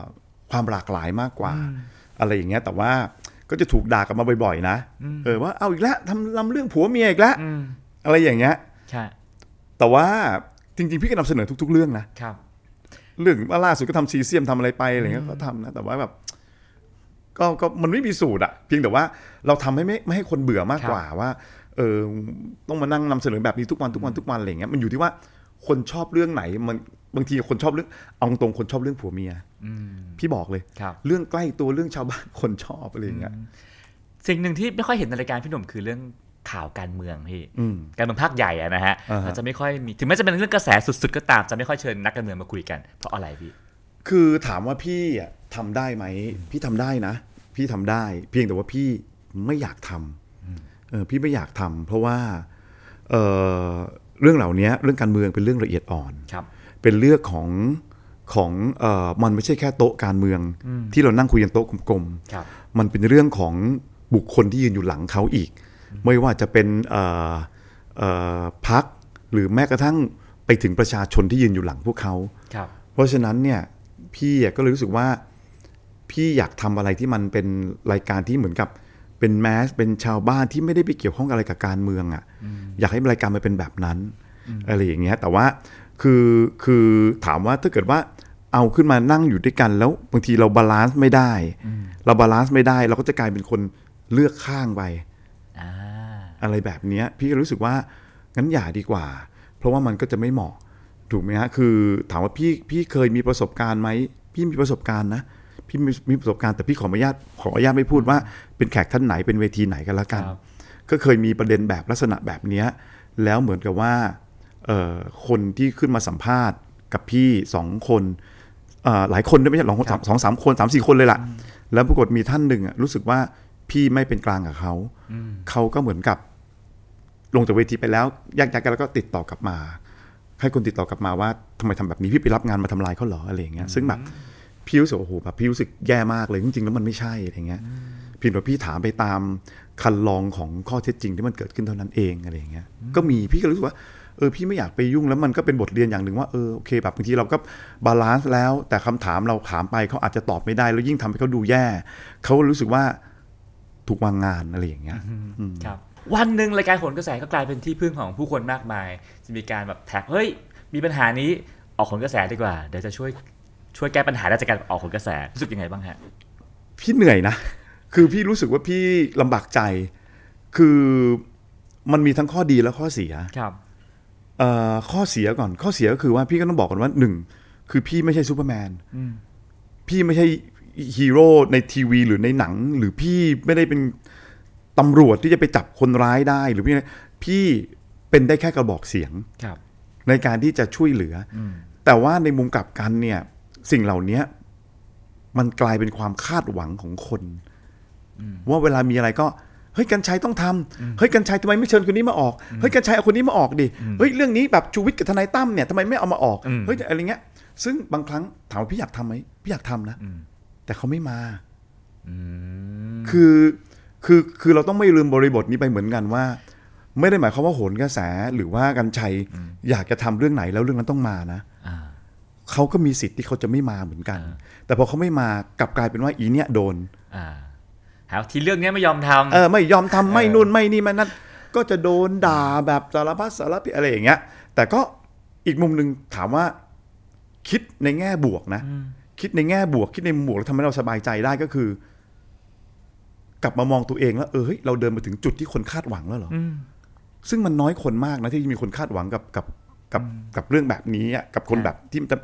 ความหลากหลายมากกว่า อะไรอย่างเงี้ย แต่ว่าก็จะถูกด่ากลับมาบ่อยๆนะเออว่าเอาอีกแล้วทำลำเรื่องผัวเมียอีกแล้วอืมอะไรอย่างเงี้ยใช่แต่ว่าจริงๆพี่ก็นำเสนอทุก ๆ เรื่องนะครับเรื่องว่าล่าสุดก็ทำซีเซียมทำอะไรไปอะไรเงี้ยก็ทำนะแต่ว่าแบบก็ก็มันไม่มีสูตรอะเพียงแต่ว่าเราทำให้ไม่ไม่ให้คนเบื่อมากครับกว่าว่าเออต้องมานั่งนำเสนอแบบนี้ทุกวันทุกวันทุกวันอะไรเงี้ยมันอยู่ที่ว่าคนชอบเรื่องไหนมัน บางทีคนชอบเรื่องเอาตรงๆคนชอบเรื่องผัวเมียอืมพี่บอกเลยครับเรื่องใกล้ตัวเรื่องชาวบ้านคนชอบอะไรอย่างเงี้ยสิ่งหนึ่งที่ไม่ค่อยเห็นในรายการพี่หนุ่มคือเรื่องข่าวการเมืองพี่อืมการเมืองภาคใหญ่อะนะฮะอ่าฮะอาจจะไม่ค่อยมีถึงแม้จะเป็นเรื่องกระแสสุดๆก็ตามจะไม่ค่อยเชิญนักการเมืองมาคุยกัน เพราะอะไรพี่ คือถามว่าพี่อะทำได้ไหมพี่ทำได้นะ พี่ทำได้ เพียงแต่ว่าพี่ไม่อยากทำเออพี่ไม่อยากทำเพราะว่าเออเรื่องเหล่านี้เรื่องการเมืองเป็นเรื่องละเอียดอ่อนครับ เป็นเรื่องของของเออมันไม่ใช่แค่โต๊ะการเมืองที่เรานั่งคุยกันโต๊ะกลมครับๆมันเป็นเรื่องของบุคคลที่ยืนอยู่หลังเขาอีก ไม่ว่าจะเป็นเอ่อเอ่อพักหรือแม้กระทั่งไปถึงประชาชนที่ยืนอยู่หลังพวกเขาครับเพราะฉะนั้นเนี่ยพี่อะก็เลยรู้สึกว่าพี่อยากทำอะไรที่มันเป็นรายการที่เหมือนกับเป็น mass เป็นชาวบ้านที่ไม่ได้ไปเกี่ยวข้องอะไรกับการเมืองอะ่ะ อยากให้รายการมันเป็นแบบนั้นอะไรอย่างเงี้ยแต่ว่า คือคือถามว่าถ้าเกิดว่าเอาขึ้นมานั่งอยู่ด้วยกันแล้วบางทีเรา balance ไม่ได้ เรา balance ไม่ได้ เราก็จะกลายเป็นคนเลือกข้างไปอ่าอะไรแบบเนี้ยพี่ก็รู้สึกว่างั้นอย่าดีกว่า เพราะว่ามันก็จะไม่เหมาะถูกไหมฮะคือถามว่าพี่พี่เคยมีประสบการณ์ไหมพี่มีประสบการณ์นะพี่มีมีประสบการณ์แต่พี่ขออนุญาตขออนุญาตไม่พูดว่าเป็นแขกท่านไหนเป็นเวทีไหนกันแล้วกันครับก็เคยมีประเด็นแบบลักษณะแบบเนี้ยแล้วเหมือนกับว่าเอ่อ คนที่ขึ้นมาสัมภาษณ์กับพี่สองคนเอ่อหลายคนด้วยไม่ใช่หรอกสองสองสามคนสามสี่คนเลยล่ะ แล้วปรากฏมีท่านหนึ่งอะรู้สึกว่าพี่ไม่เป็นกลางกับเขาเขาก็เหมือนกับ ลงจากเวทีไปแล้วแยกย้ายกันแล้วก็ติดต่อกลับมา ให้คนติดต่อกลับมาว่าทำไมทำแบบนี้พี่ไปรับงานมาทำลายเขาเหรออะไรอย่างเงี้ยซึ่งแบบพี่รู้สึกว่าโอ้โหแบบพี่รู้สึกแย่มากเลยจริงๆแล้วมันไม่ใช่อะไรเงี้ยเพียงแต่ว่าพี่ถามไปตามครรลองของข้อเท็จจริงที่มันเกิดขึ้นเท่านั้นเองอะไรอย่างเงี้ยก็มีพี่ก็รู้สึกว่า เออพี่ไม่อยากไปยุ่งแล้วมันก็เป็นบทเรียนอย่างหนึ่งว่าเออโอเคแบบบางทีเราก็ balance แล้ว แต่คำถามเราถามไปเขาอาจจะตอบไม่ได้ แล้วยิ่งทำให้เขาดูแย่เขาก็รู้สึกว่าถูกวางงานอะไรอย่างเงี้ยครับวันหนึ่งรายการโหนกระแสก็กลายเป็นที่พึ่งของผู้คนมากมาย จะมีการแบบ tag เฮ้ย มีปัญหานี้ออกโหนกระแสดีกว่า เดี๋ยวจะช่วยช่วยแก้ปัญหาได้จากการออกโหนกระแสรู้สึกยังไงบ้างฮะพี่เหนื่อยนะ คือพี่รู้สึกว่าพี่ลำบากใจ คือมันมีทั้งข้อดีและข้อเสียครับเอ่อ ข้อเสียก่อนข้อเสียก็คือว่าพี่ก็ต้องบอกก่อนว่าหนึ่งคือพี่ไม่ใช่ซูเปอร์แมนพี่ไม่ใช่ฮีโร่ในทีวีหรือในหนัง หรือพี่ไม่ได้เป็นตำรวจที่จะไปจับคนร้ายได้หรือพี่พี่เป็นได้แค่กระบอกเสียงครับในการที่จะช่วยเหลืออแต่ว่าในมุมกลับกันเนี่ย สิ่งเหล่านี้มันกลายเป็นความคาดหวังของคน ว่าเวลามีอะไรก็ เฮ้ยกัญชัยต้องทำเฮ้ยกัญชัยทำไมไม่เชิญคนนี้มาออกเฮ้ยกัญชัยเอาคนนี้มาออกดิเฮ้ยเรื่องนี้แบบชูวิทย์กับทนายตั้มเนี่ยทำไมไม่เอามาออกเฮ้ยอะไรเงี้ย ซึ่งบางครั้งถามว่าพี่อยากทำไหมพี่อยากทำนะแต่เขาไม่มาคือคือคือเราต้องไม่ลืมบริบทนี้ไปเหมือนกันว่า ไม่ได้หมายความว่าโหนกระแสหรือว่ากัญชัยอยากจะทำเรื่องไหนแล้วเรื่องนั้นต้องมานะอ่าเขาก็มีสิทธิ์ที่เขาจะไม่มาเหมือนกัน แต่พอเขาไม่มากลับกลายเป็นว่าอีเนี่ยโดนอ่า หาที่เรื่องเนี้ยไม่ยอมทำเออไม่ยอมทำไม่นู่นไม่นี่ไม่นั่นก็จะโดนด่าแบบสารพัดสารพิษอะไรอย่างเงี้ย แต่ก็อีกมุมหนึ่งถามว่าคิดในแง่บวกนะ คิดในแง่บวก คิดในมุมบวกแล้วทำให้เราสบายใจได้ก็คือ กลับมามองตัวเองแล้วเออเฮ้ยเราเดินมาถึงจุดที่คนคาดหวังแล้วเหรออซึ่งมันน้อยคนมากนะที่มีคนคาดหวังกับกับกับกับเรื่องแบบนี้อะกับคนแบบที่มันจะ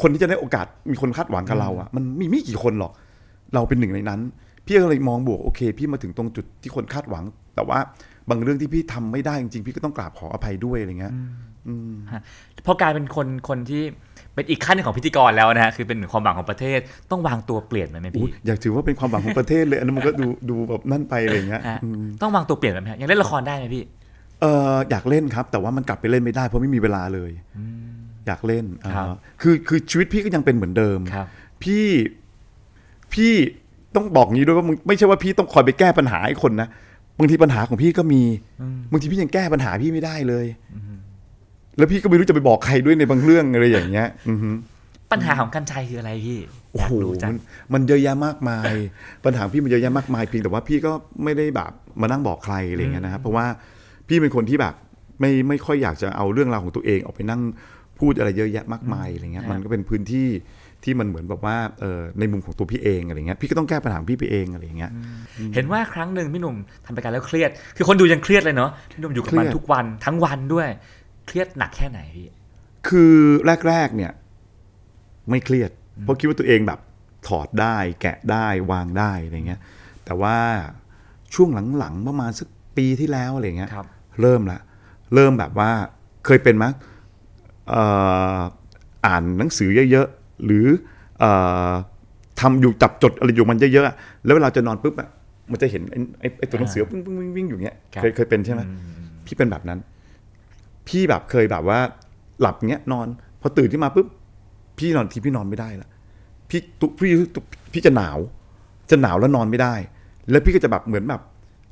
คนที่จะได้โอกาสมีคนคาดหวังกับเราอะมันมีไม่กี่คนหรอก เราเป็นหนึ่งในนั้น พี่ก็เลยมองบวกโอเค พี่มาถึงตรงจุดที่คนคาดหวัง แต่ว่าบางเรื่องที่พี่ทำไม่ได้จริงๆ พี่ก็ต้องกราบขออภัยด้วยอะไรเงี้ยพอกลายเป็นคนคนที่เป็นอีกขั้นหนึงของพิธีกรแล้วนะฮะคือเป็นหนึ่งความหวังของประเทศต้องวางตัวเปลี่ยนไหมไหมอุ๊พี่ยอยากถือว่าเป็นความหวังของประเทศเลยอันนั้นมันก็ดูดูแบบนั่นไปอะไรเงี้ยฮะอืมต้องวางตัวเปลี่ยนไหมฮะยังเล่นละครได้ไหมพี่เอออยากเล่นครับ แต่ว่ามันกลับไปเล่นไม่ได้เพราะไม่มีเวลาเลยอยากเล่นครับอ่าคือคือชีวิตพี่ก็ยังเป็นเหมือนเดิมครับพี่พี่ ต้องบอกงี้ด้วยว่ามึงไม่ใช่ว่าพี่ต้องคอยไปแก้ปัญหาให้คนนะบางทีปัญหาของพี่ก็มีบางทีพี่ยังแก้ปัญหาพี่ไม่ได้เลยแล้วพี่ก็ไม่รู้จะไปบอกใครด้วยในบางเรื่องอะไรอย่างเงี้ยอือฮึปัญหาของกัญชัยคืออะไรพี่โอ้อยากโหรู้จังมันมันเยอะแยะมากมาย ปัญหาพี่มันเยอะแยะมากมายเพียงแต่ว่าพี่ก็ไม่ได้แบบมานั่งบอกใครอะไรอย่างเงี้ยนะครับเพราะว่าพี่เป็นคนที่แบบไม่ไม่ค่อยอยากจะเอาเรื่องราวของตัวเองออกไปนั่งพูดอะไรเยอะแยะมากมายอะไรเงี้ยฮะมันก็เป็นพื้นที่ ที่มันเหมือนแบบว่าเออในมุมของตัวพี่เองอะไรเงี้ยพี่ก็ต้องแก้ปัญหาของพี่ไปเองอะไรอย่างเงี้ยเห็นว่าครั้งหนึ่งพี่หนุ่มทำรายการแล้วเครียด คือคนดูยังเครียดเลยเนาะพี่หนุ่มอยู่กับมันเครียดทุกวันทั้งวันด้วย เครียดหนักแค่ไหนพี่คือแรกๆเนี่ย ไม่เครียด เพราะคิดว่าตัวเองแบบถอดได้แกะได้วางได้อะไรเงี้ย แต่ว่าช่วงหลังๆประมาณสักปีที่แล้วอะไรเงี้ยครับเริ่มละเริ่มแบบว่าเคยเป็นมั้ยเอ่ออ่านหนังสือเยอะๆ หรือเอ่อทำอยู่จับจดอะไรอยู่มันเยอะๆอะแล้วเวลาจะนอนปุ๊บอะมันจะเห็นไอ้ไอ้ไอ้ตัวหนังสือวิ่งวิ่งวิ่งวิ่งอยู่เงี้ยครับเคยเคยเป็นใช่ไหมพี่เป็นแบบนั้น พี่แบบเคยแบบว่า หลับเงี้ยนอน พอตื่นขึ้นมาปุ๊บพี่นอนทีพี่นอนไม่ได้ละพี่ตุพี่ตุพี่จะหนาว จะหนาวแล้วนอนไม่ได้ แล้วพี่ก็จะแบบเหมือนแบบ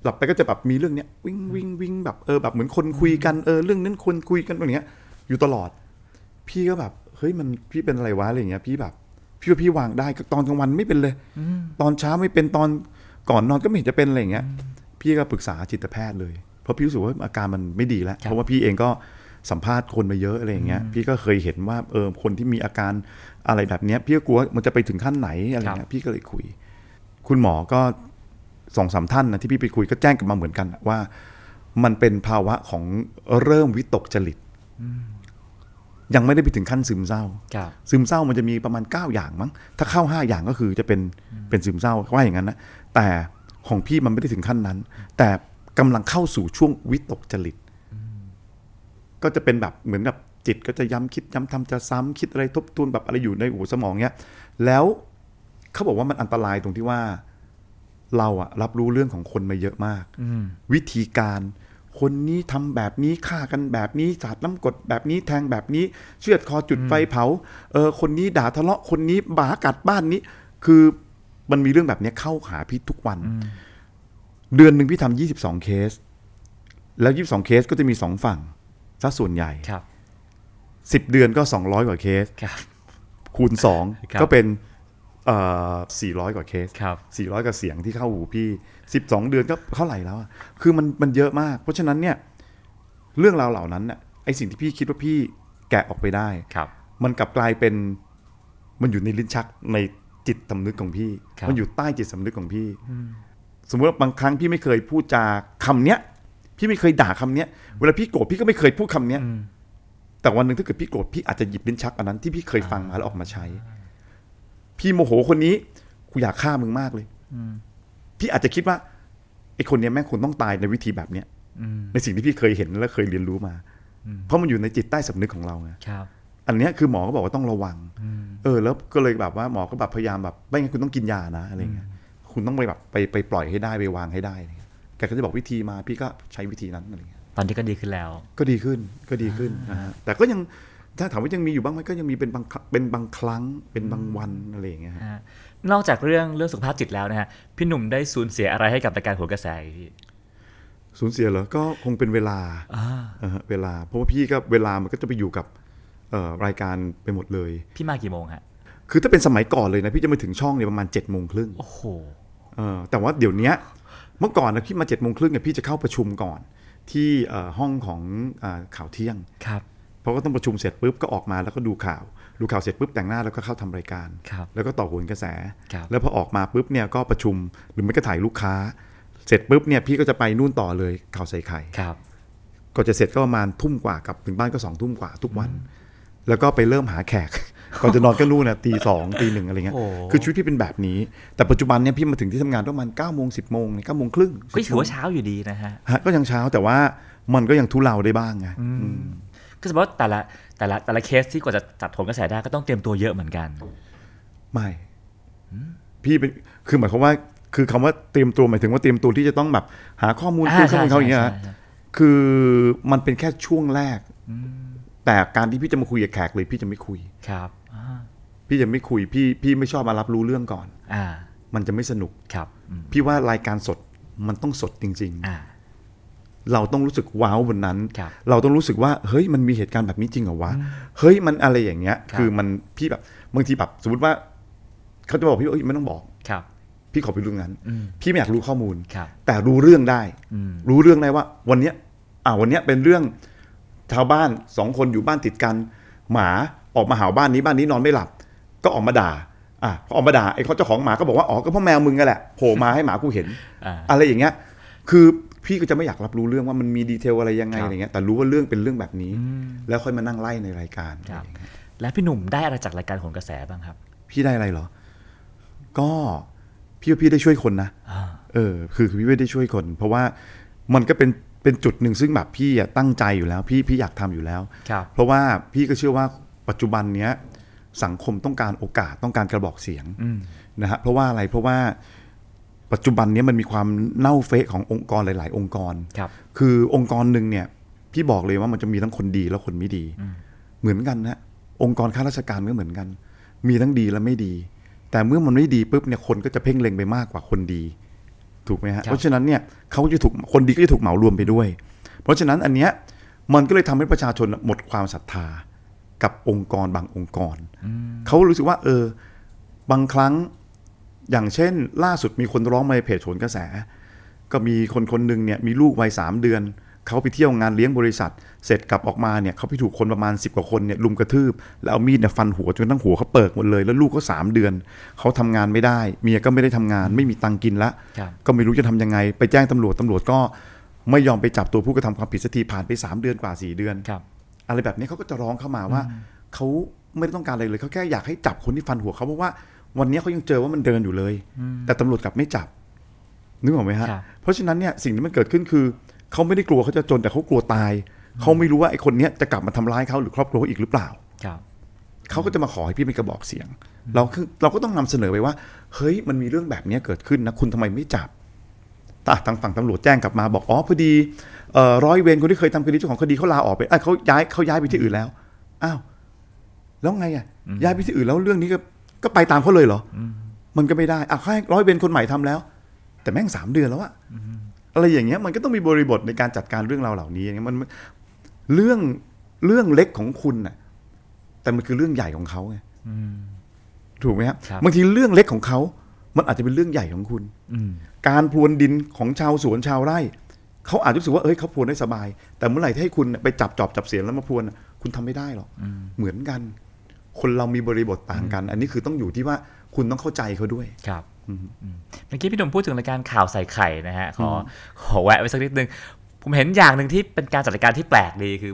หลับไปก็จะแบบมีเรื่องเนี้ยวิ่งวิ่งวิ่งแบบเออแบบเหมือนคนคุยกันเออเรื่องนั้นคนคุยกันอย่างเงี้ย อยู่ตลอด พี่ก็แบบ เฮ้ยมันพี่เป็นอะไรวะอะไรอย่างเงี้ย พี่แบบพี่ว่าพี่วางได้ก็ตอนกลางวันไม่เป็นเลยตอนเช้าไม่เป็นตอนก่อนนอนก็ไม่เห็นจะเป็นอะไรอย่างเงี้ย พี่ก็ปรึกษาจิตแพทย์เลย เพราะพี่รู้สึกว่าอาการมันไม่ดีแล้วครับเพราะว่าพี่เองก็สัมภาษณ์คนมาเยอะอะไรอย่างเงี้ย พี่ก็เคยเห็นว่าเออคนที่มีอาการอะไรแบบเนี้ย พี่ก็กลัวมันจะไปถึงขั้นไหนอะไรเงี้ย พี่ก็เลยคุย คุณหมอก็สองสามท่านนะที่พี่ไปคุยก็แจ้งกลับมาเหมือนกันว่า มันเป็นภาวะของเริ่มวิตกจริต ยังไม่ได้ไปถึงขั้นซึมเศร้าครับซึมเศร้ามันจะมีประมาณ 9 อย่างมั้ง ถ้าเข้า 5 อย่างก็คือจะเป็นเป็นซึมเศร้าว่าอย่างนั้นนะ แต่ของพี่มันไม่ได้ถึงขั้นนั้น แต่กำลังเข้าสู่ช่วงวิตกจริต ก็จะเป็นแบบเหมือนแบบจิตก็จะย้ำคิดย้ำทำจะซ้ำคิดอะไรทบทวนแบบอะไรอยู่ในหัวสมองเนี้ย แล้วเขาบอกว่ามันอันตรายตรงที่ว่า เราอะรับรู้เรื่องของคนมาเยอะมาก วิธีการ คนนี้ทำแบบนี้ฆ่ากันแบบนี้สาดน้ำกรดแบบนี้แทงแบบนี้ เชือดคอจุดไฟเผาเออคนนี้ด่าทะเลาะคนนี้บากัดบ้านนี้ คือมันมีเรื่องแบบเนี้ยเข้าหาพี่ทุกวัน เดือนหนึ่งพี่ทำยี่สิบสองเคส แล้วยี่สิบสองเคสก็จะมีสองฝั่งซะส่วนใหญ่ครับสิบเดือนก็สองร้อยกว่าเคสครับคูณสองครับก็เป็นเอ่อสี่ร้อยกว่าเคสครับสี่ร้อยกว่าเสียงที่เข้าหูพี่ สิบสองเดือนก็เท่าไหร่แล้วอะคือมันมันเยอะมาก เพราะฉะนั้นเนี่ยเรื่องราวเหล่านั้นน่ะไอสิ่งที่พี่คิดว่าพี่แกะออกไปได้ครับ มันกลับกลายเป็นมันอยู่ในลิ้นชักในจิตสำนึกของพี่ครับมันอยู่ใต้จิตสำนึกของพี่ สมมติว่าบางครั้งพี่ไม่เคยพูดจาคำเนี้ย พี่ไม่เคยด่าคำเนี้ย เวลาพี่โกรธพี่ก็ไม่เคยพูดคำเนี้ย แต่วันหนึ่งถ้าเกิดพี่โกรธพี่อาจจะหยิบลิ้นชักอันนั้นที่พี่เคยฟังมาแล้วออกมาใช้ พี่โมโหคนนี้กูอยากฆ่ามึงมากเลย พี่อาจจะคิดว่าไอ้คนเนี้ยแม่งควรต้องตายในวิธีแบบเนี้ยในสิ่งที่พี่เคยเห็นและเคยเรียนรู้มา เพราะมันอยู่ในจิตใต้สำนึกของเราไงครับอันเนี้ยคือหมอก็บอกว่าต้องระวัง เออ แล้วก็เลยแบบว่าหมอก็แบบพยายามแบบไม่งั้นคุณต้องกินยานะอะไรเงี้ยคุณต้องไปแบบไปไปปล่อยให้ได้ไปวางให้ได้อะไรเงี้ยแกก็จะบอกวิธีมาพี่ก็ใช้วิธีนั้นอะไรเงี้ยตอนนี้ก็ดีขึ้นแล้ว ก็ดีขึ้นก็ดีขึ้นนะฮะแต่ก็ยังถ้าถามว่ายังมีอยู่บ้างไหมก็ยังมีเป็นบางครั้งเป็นบางครั้งเป็นบางวันอะไรอย่างเงี้ยฮะฮะ นอกจากเรื่องเรื่องสุขภาพจิตแล้วนะฮะพี่หนุ่มได้สูญเสียอะไรให้กับรายการโหัวกระแสอีกพี่สูญเสียเหรอก็คงเป็นเวลาอ่าฮะเวลา เพราะว่าพี่ก็เวลามันก็จะไปอยู่กับเอ่อรายการไปหมดเลย พี่มากี่โมงฮะคือถ้าเป็นสมัยก่อนเลยนะพี่จะมาถึงช่องเนี่ยประมาณ7จ็ดโมงครึ่งโอ้โหเออแต่ว่าเดี๋ยวเนี้ยเมื่อก่อนนะพี่มา7จ็ดโมงครึ่งเนี่ยพี่จะเข้าประชุมก่อนที่เอ่อห้องของอาข่าวเที่ยงครับเพราะก็ต้องประชุมเสร็จปุ๊บก็ออกมาแล้วก็ดูข่าว ดูข่าวเสร็จปุ๊บแต่งหน้าแล้วก็เข้าทำรายการครับแล้วก็ต่อโหนกระแสครับแล้วพอออกมาปุ๊บเนี่ยก็ประชุมหรือไม่ก็ถ่ายลูกค้า เสร็จปุ๊บเนี่ยพี่ก็จะไปนู่นต่อเลยข่าวใส่ไข่ครับก่อนจะเสร็จก็ประมาณทุ่มกว่ากลับถึงบ้านก็สองทุ่มกว่าทุกวัน แล้วก็ไปเริ่มหาแขกก่อนจะนอนก็นู่นน่ะตีสองตีหนึ่งอะไรเงี้ยโอ้คือชีวิตพี่เป็นแบบนี้ แต่ปัจจุบันเนี่ยพี่มาถึงที่ทำงานประมาณ9ก้าโมงสิบโมงเนี่ยเก้าโมงครึ่งก็ถือว่าเช้าอยู่ดีนะฮะฮะก็ยังเช้าแต่ว่ามันก็ยังทุเลาได้บ้างไงอืม ก็สมมติว่าแต่ละแต่ละแต่ละเคสที่กว่าจะจัดโหนกระแสได้ก็ต้องเตรียมตัวเยอะเหมือนกัน ไม่พี่เป็นคือหมายความว่าคือคำว่าเตรียมตัวหมายถึงว่าเตรียมตัวที่จะต้องแบบหาข้อมูลอ่าคุยข้อมูลเขาอย่างเงี้ยใช่ฮะใช่ใช่คือมันเป็นแค่ช่วงแรก แต่การที่พี่จะมาคุยกับแขกเลย พี่จะไม่คุยครับอ่าพี่จะไม่คุยพี่พี่ไม่ชอบมารับรู้เรื่องก่อน อ่า มันจะไม่สนุกครับอืมพี่ว่ารายการสดมันต้องสดจริงอ่าๆ เราต้องรู้สึกว้าวบนนั้นครับเราต้องรู้สึกว่าเฮ้ยมันมีเหตุการณ์แบบนี้จริงเหรอวะเฮ้ยมันอะไรอย่างเงี้ยครับคือมันพี่แบบบางทีแบบสมมติว่าเขาจะบอกพี่ว่าเอ้ยไม่ต้องบอกครับพี่ขอไปรู้งั้น พี่ไม่อยากรู้ข้อมูลครับแต่รู้เรื่องได้อืมรู้เรื่องได้ว่า วันเนี้ยอ่าวันเนี้ยเป็นเรื่องชาวบ้านสองคนอยู่บ้านติดกัน หมาออกมาเห่าบ้านนี้บ้านนี้นอนไม่หลับ ก็ออกมาด่าอะพอออกมาด่าไอ้เขาเจ้าของหมาก็บอกว่าอ๋อก็เพราะแมวมึงกันแหละโผล่มาให้หมากูเห็นอ่าอะไรอย่างเงี้ย คือ พี่ก็จะไม่อยากรับรู้เรื่องว่ามันมีดีเทลอะไรยังไงครับอะไรเงี้ยแต่รู้ว่าเรื่องเป็นเรื่องแบบนี้ แล้วค่อยมานั่งไล่ในรายการครับอะไรอย่างเงี้ยแล้วพี่หนุ่มได้อะไรจากรายการโหนกระแสบ้างครับ พี่ได้อะไรเหรอ ก็พี่ว่าพี่ได้ช่วยคนนะอ่าเออคือคือพี่ไม่ได้ช่วยคน เพราะว่ามันก็เป็นเป็นจุดหนึ่งซึ่งแบบพี่อะตั้งใจอยู่แล้ว พี่พี่อยากทำอยู่แล้วครับเพราะว่าพี่ก็เชื่อว่าปัจจุบันเนี้ยสังคมต้องการโอกาสต้องการกระบอกเสียงอืมนะฮะเพราะว่าอะไรเพราะว่า ปัจจุบันเนี้ยมันมีความเน่าเฟะขององค์กรหลาย ๆ องค์กรครับ คือองค์กรหนึ่งเนี่ย พี่บอกเลยว่ามันจะมีทั้งคนดีและคนไม่ดี เหมือนกันนะองค์กรข้าราชการก็เหมือนกัน มีทั้งดีและไม่ดี แต่เมื่อมันไม่ดีปุ๊บเนี่ยคนก็จะเพ่งเล็งไปมากกว่าคนดี ถูกไหมฮะครับเพราะฉะนั้นเนี่ยเขาจะถูกคนดีก็จะถูกเหมารวมไปด้วย เพราะฉะนั้นอันเนี้ยมันก็เลยทำให้ประชาชนหมดความศรัทธากับองค์กรบางองค์กรเขารู้สึกว่า เออ บางครั้ง อย่างเช่น ล่าสุดมีคนร้องมาในเพจโหนกระแส ก็มีคนคนหนึ่งเนี่ยมีลูกวัยสามเดือนเขาไปเที่ยวงานเลี้ยงบริษัท เสร็จกลับออกมาเนี่ยเขาไปถูกคนประมาณ 10 กว่าคนเนี่ยลุมกระทืบ แล้วเอามีดเนี่ยฟันหัวจนทั้งหัวเขาเปิกหมดเลย แล้วลูกเขาสามเดือน เขาทำงานไม่ได้ เมียก็ไม่ได้ทำงาน ไม่มีตังค์กินละครับก็ไม่รู้จะทำยังไง ไปแจ้งตำรวจตำรวจก็ไม่ยอมไปจับตัวผู้กระทำความผิดสักทีผ่านไป 3 เดือนกว่า 4 เดือนครับอะไรแบบนี้เขาก็จะร้องเข้ามาว่าเขาไม่ได้ต้องการอะไรเลยเขาแค่อยากให้จับคนที่ฟันหัวเขาเพราะว่า วันนี้เขายังเจอว่ามันเดินอยู่เลย แต่ตำรวจกลับไม่จับนึกออกไหมฮะครับเพราะฉะนั้นเนี่ยสิ่งที่มันเกิดขึ้นคือเขาไม่ได้กลัวเขาจะจนแต่เขากลัวตายเขาไม่รู้ว่าไอ้คนเนี้ยจะกลับมาทำร้ายเขาหรือครอบครัวเขาอีกหรือเปล่าครับเขาก็จะมาขอให้พี่เป็นกระบอกเสียง เราคือเราก็ต้องนำเสนอไปว่า เฮ้ยมันมีเรื่องแบบนี้เกิดขึ้นนะคุณทำไมไม่จับแต่ทางฝั่งตำรวจแจ้งกลับมาบอกอ๋อพอดีเอ่อร้อยเวรคนที่เคยทำคดีเจ้าของคดีเขาลาออกไปเอ้ยเขาย้ายเขาย้ายไปที่อื่นแล้วอ้าวแล้วไงอะย้ายไปที่อื่นแล้วเรื่องนี้ก็ ก็ไปตามเขาเลยเหรออมันก็ไม่ได้อะเขาให้ร้อยเวรคนใหม่ทำแล้ว แต่แม่งสามเดือนแล้วอะอะไรอย่างเงี้ยมันก็ต้องมีบริบทในการจัดการเรื่องราวเหล่านี้อย่างเงี้ยมันเรื่องเรื่องเล็กของคุณน่ะ แต่มันคือเรื่องใหญ่ของเขาไงถูกไหมครับครับบางทีเรื่องเล็กของเขา มันอาจจะเป็นเรื่องใหญ่ของคุณอืมการพรวนดินของชาวสวนชาวไร่เขาอาจจะรู้สึกว่าเอ้ยเขาพรวนได้สบาย แต่เมื่อไหร่ที่ให้คุณไปจับจอบจับเสียงแล้วมาพรวนน่ะคุณทำไม่ได้หรอกเหมือนกัน คนเรามีบริบทต่างกัน อันนี้คือต้องอยู่ที่ว่าคุณต้องเข้าใจเขาด้วยครับอืมเมื่อกี้พี่หนุ่มพูดถึงรายการข่าวใส่ไข่นะฮะขอขอแวะไว้สักนิดนึงผมเห็นอย่างหนึ่งที่เป็นการจัดรายการที่แปลกดีคือ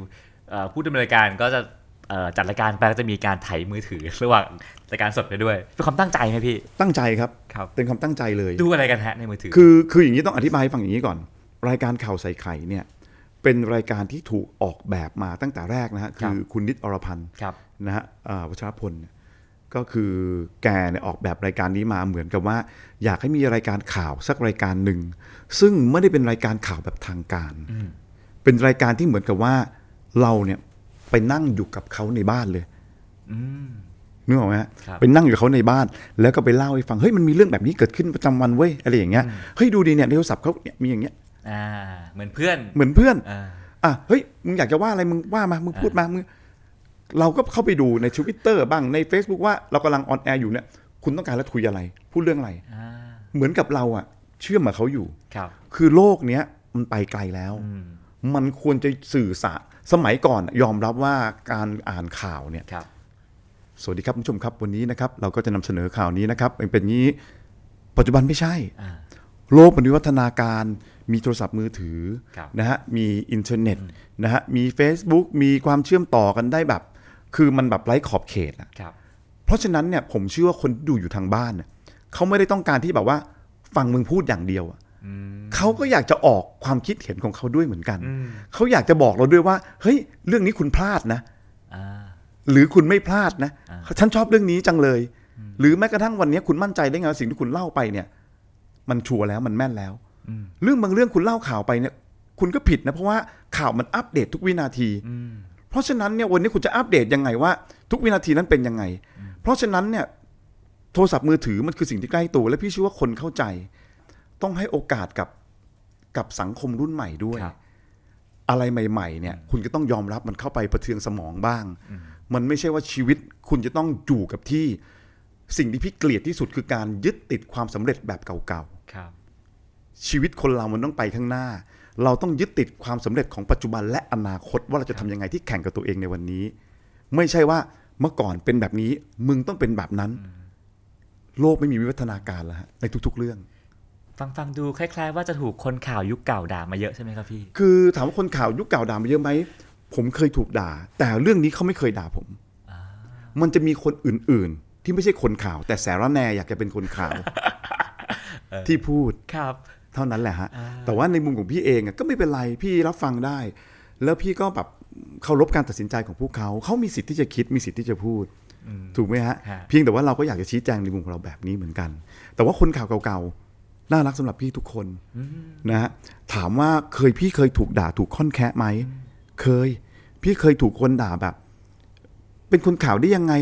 เอ่อผู้ดำเนินรายการก็จะเอ่อจัดรายการไปก็จะมีการไถมือถือระหว่างรายการสดไปด้วยเป็นความตั้งใจไหมพี่ ตั้งใจครับครับเป็นความตั้งใจเลยดูอะไรกันฮะในมือถือ คือคืออย่างนี้ต้องอธิบายให้ฟังอย่างนี้ก่อน รายการข่าวใส่ไข่เนี่ยเป็นรายการที่ถูกออกแบบมาตั้งแต่แรกนะฮะครับคือคุณนิดอรพันธ์ครับ นะฮะอ่าวัชรพลเนี่ยก็คือแกเนี่ยออกแบบรายการนี้มาเหมือนกับว่า อยากให้มีรายการข่าวสักรายการหนึ่ง ซึ่งไม่ได้เป็นรายการข่าวแบบทางการ เป็นรายการที่เหมือนกับว่าเราเนี่ยไปนั่งอยู่กับเขาในบ้านเลยอืมนึกออกไหมฮะครับไปนั่งอยู่กับเขาในบ้าน แล้วก็ไปเล่าให้ฟังเฮ้ยมันมีเรื่องแบบนี้เกิดขึ้นประจำวันเว้ยอะไรอย่างเงี้ยเฮ้ยดูดีเนี่ยในโทรศัพท์เขาเนี่ยมีอย่างเงี้ยอ่าเหมือนเพื่อนเหมือนเพื่อนอ่าอะเฮ้ยมึงอยากจะว่าอะไรมึงว่ามามึงพูดมามึง เราก็เข้าไปดูในทวิตเตอร์บ้างใน Facebook ว่าเรากำลังออนแอร์อยู่เนี่ยคุณต้องการแล้วคุยอะไร พูดเรื่องอะไรอ่าเหมือนกับเราอะเชื่อมกับเขาอยู่ครับ คือโลกเนี้ยมันไปไกลแล้วอืมมันควรจะสื่อสารสมัยก่อนยอมรับว่าการอ่านข่าวเนี่ยครับสวัสดีครับคุณผู้ชมครับวันนี้นะครับ เราก็จะนำเสนอข่าวนี้นะครับเป็นเป็นงี้ ปัจจุบันไม่ใช่อ่าโลกมันวิวัฒนาการมีโทรศัพท์มือถือครับนะฮะมีอินเทอร์เน็ตนะฮะมี Facebook มีความเชื่อมต่อกันได้แบบ คือมันแบบไร้ขอบเขตอะครับเพราะฉะนั้นเนี่ยผมเชื่อว่าคนที่ดูอยู่ทางบ้านเนี่ยเขาไม่ได้ต้องการที่แบบว่าฟังมึงพูดอย่างเดียวอะเขาก็อยากจะออกความคิดเห็นของเขาด้วยเหมือนกันอืมเขาอยากจะบอกเราด้วยว่า เฮ้ย เรื่องนี้คุณพลาดนะอ่าหรือคุณไม่พลาดนะอ่าฉันชอบเรื่องนี้จังเลย หรือแม้กระทั่งวันนี้คุณมั่นใจได้ไงว่าสิ่งที่คุณเล่าไปเนี่ย มันชัวร์แล้วมันแม่นแล้วอืมเรื่องบางเรื่องคุณเล่าข่าวไปเนี่ย คุณก็ผิดนะเพราะว่าข่าวมันอัปเดตทุกวินาทีอืมเพ ราะฉะนั้นเนี่ยวันนี้คุณจะอัปเดตยังไงว่า ทุกวินาทีนั้นเป็นยังไง เพราะฉะนั้นเนี่ยโทรศัพท์มือถือมันคือสิ่งที่ใกล้ตัว และพี่เชื่อว่าคนเข้าใจ ต้องให้โอกาสกับกับสังคมรุ่นใหม่ด้วยครับอะไรใหม่ๆเนี่ย คุณก็ต้องยอมรับมันเข้าไปประเทืองสมองบ้าง มันไม่ใช่ว่าชีวิตคุณจะต้องอยู่กับที่สิ่งที่พี่เกลียดที่สุดคือการยึดติดความสำเร็จแบบเก่าครับๆชีวิตคนเรามันต้องไปข้างหน้า เราต้องยึดติดความสำเร็จของปัจจุบันและอนาคตว่าเราจะทำยังไงที่แข่งกับตัวเองในวันนี้ ไม่ใช่ว่าเมื่อก่อนเป็นแบบนี้ มึงต้องเป็นแบบนั้น โลกไม่มีวิวัฒนาการแล้วฮะในทุก ๆ เรื่องฟังฟังดูคล้าย ๆ ว่าจะถูกคนข่าวยุคเก่าด่ามาเยอะใช่ไหมครับพี่ คือถามว่าคนข่าวยุคเก่าด่ามาเยอะไหมผมเคยถูกด่า แต่เรื่องนี้เขาไม่เคยด่าผม มันจะมีคนอื่น ๆ ที่ไม่ใช่คนข่าว แต่แสระแหนอยากจะเป็นคนข่าวที่พูดครับ เท่านั้นแหละฮะแต่ว่าในมุมของพี่เองอะก็ไม่เป็นไรพี่รับฟังได้ แล้วพี่ก็แบบเคารพการตัดสินใจของพวกเขาเขามีสิทธิ์ที่จะคิดมีสิทธิ์ที่จะพูดถูกไหมฮะฮะเพียงแต่ว่าเราก็อยากจะชี้แจงในมุมของเราแบบนี้เหมือนกัน แต่ว่าคนข่าวเก่าๆน่ารักสำหรับพี่ทุกคนนะฮะถามว่าเคยพี่เคยถูกด่าถูกค่อนแคะไหมเคย พี่เคยถูกคนด่าแบบ เป็นคนข่าวได้ยังไง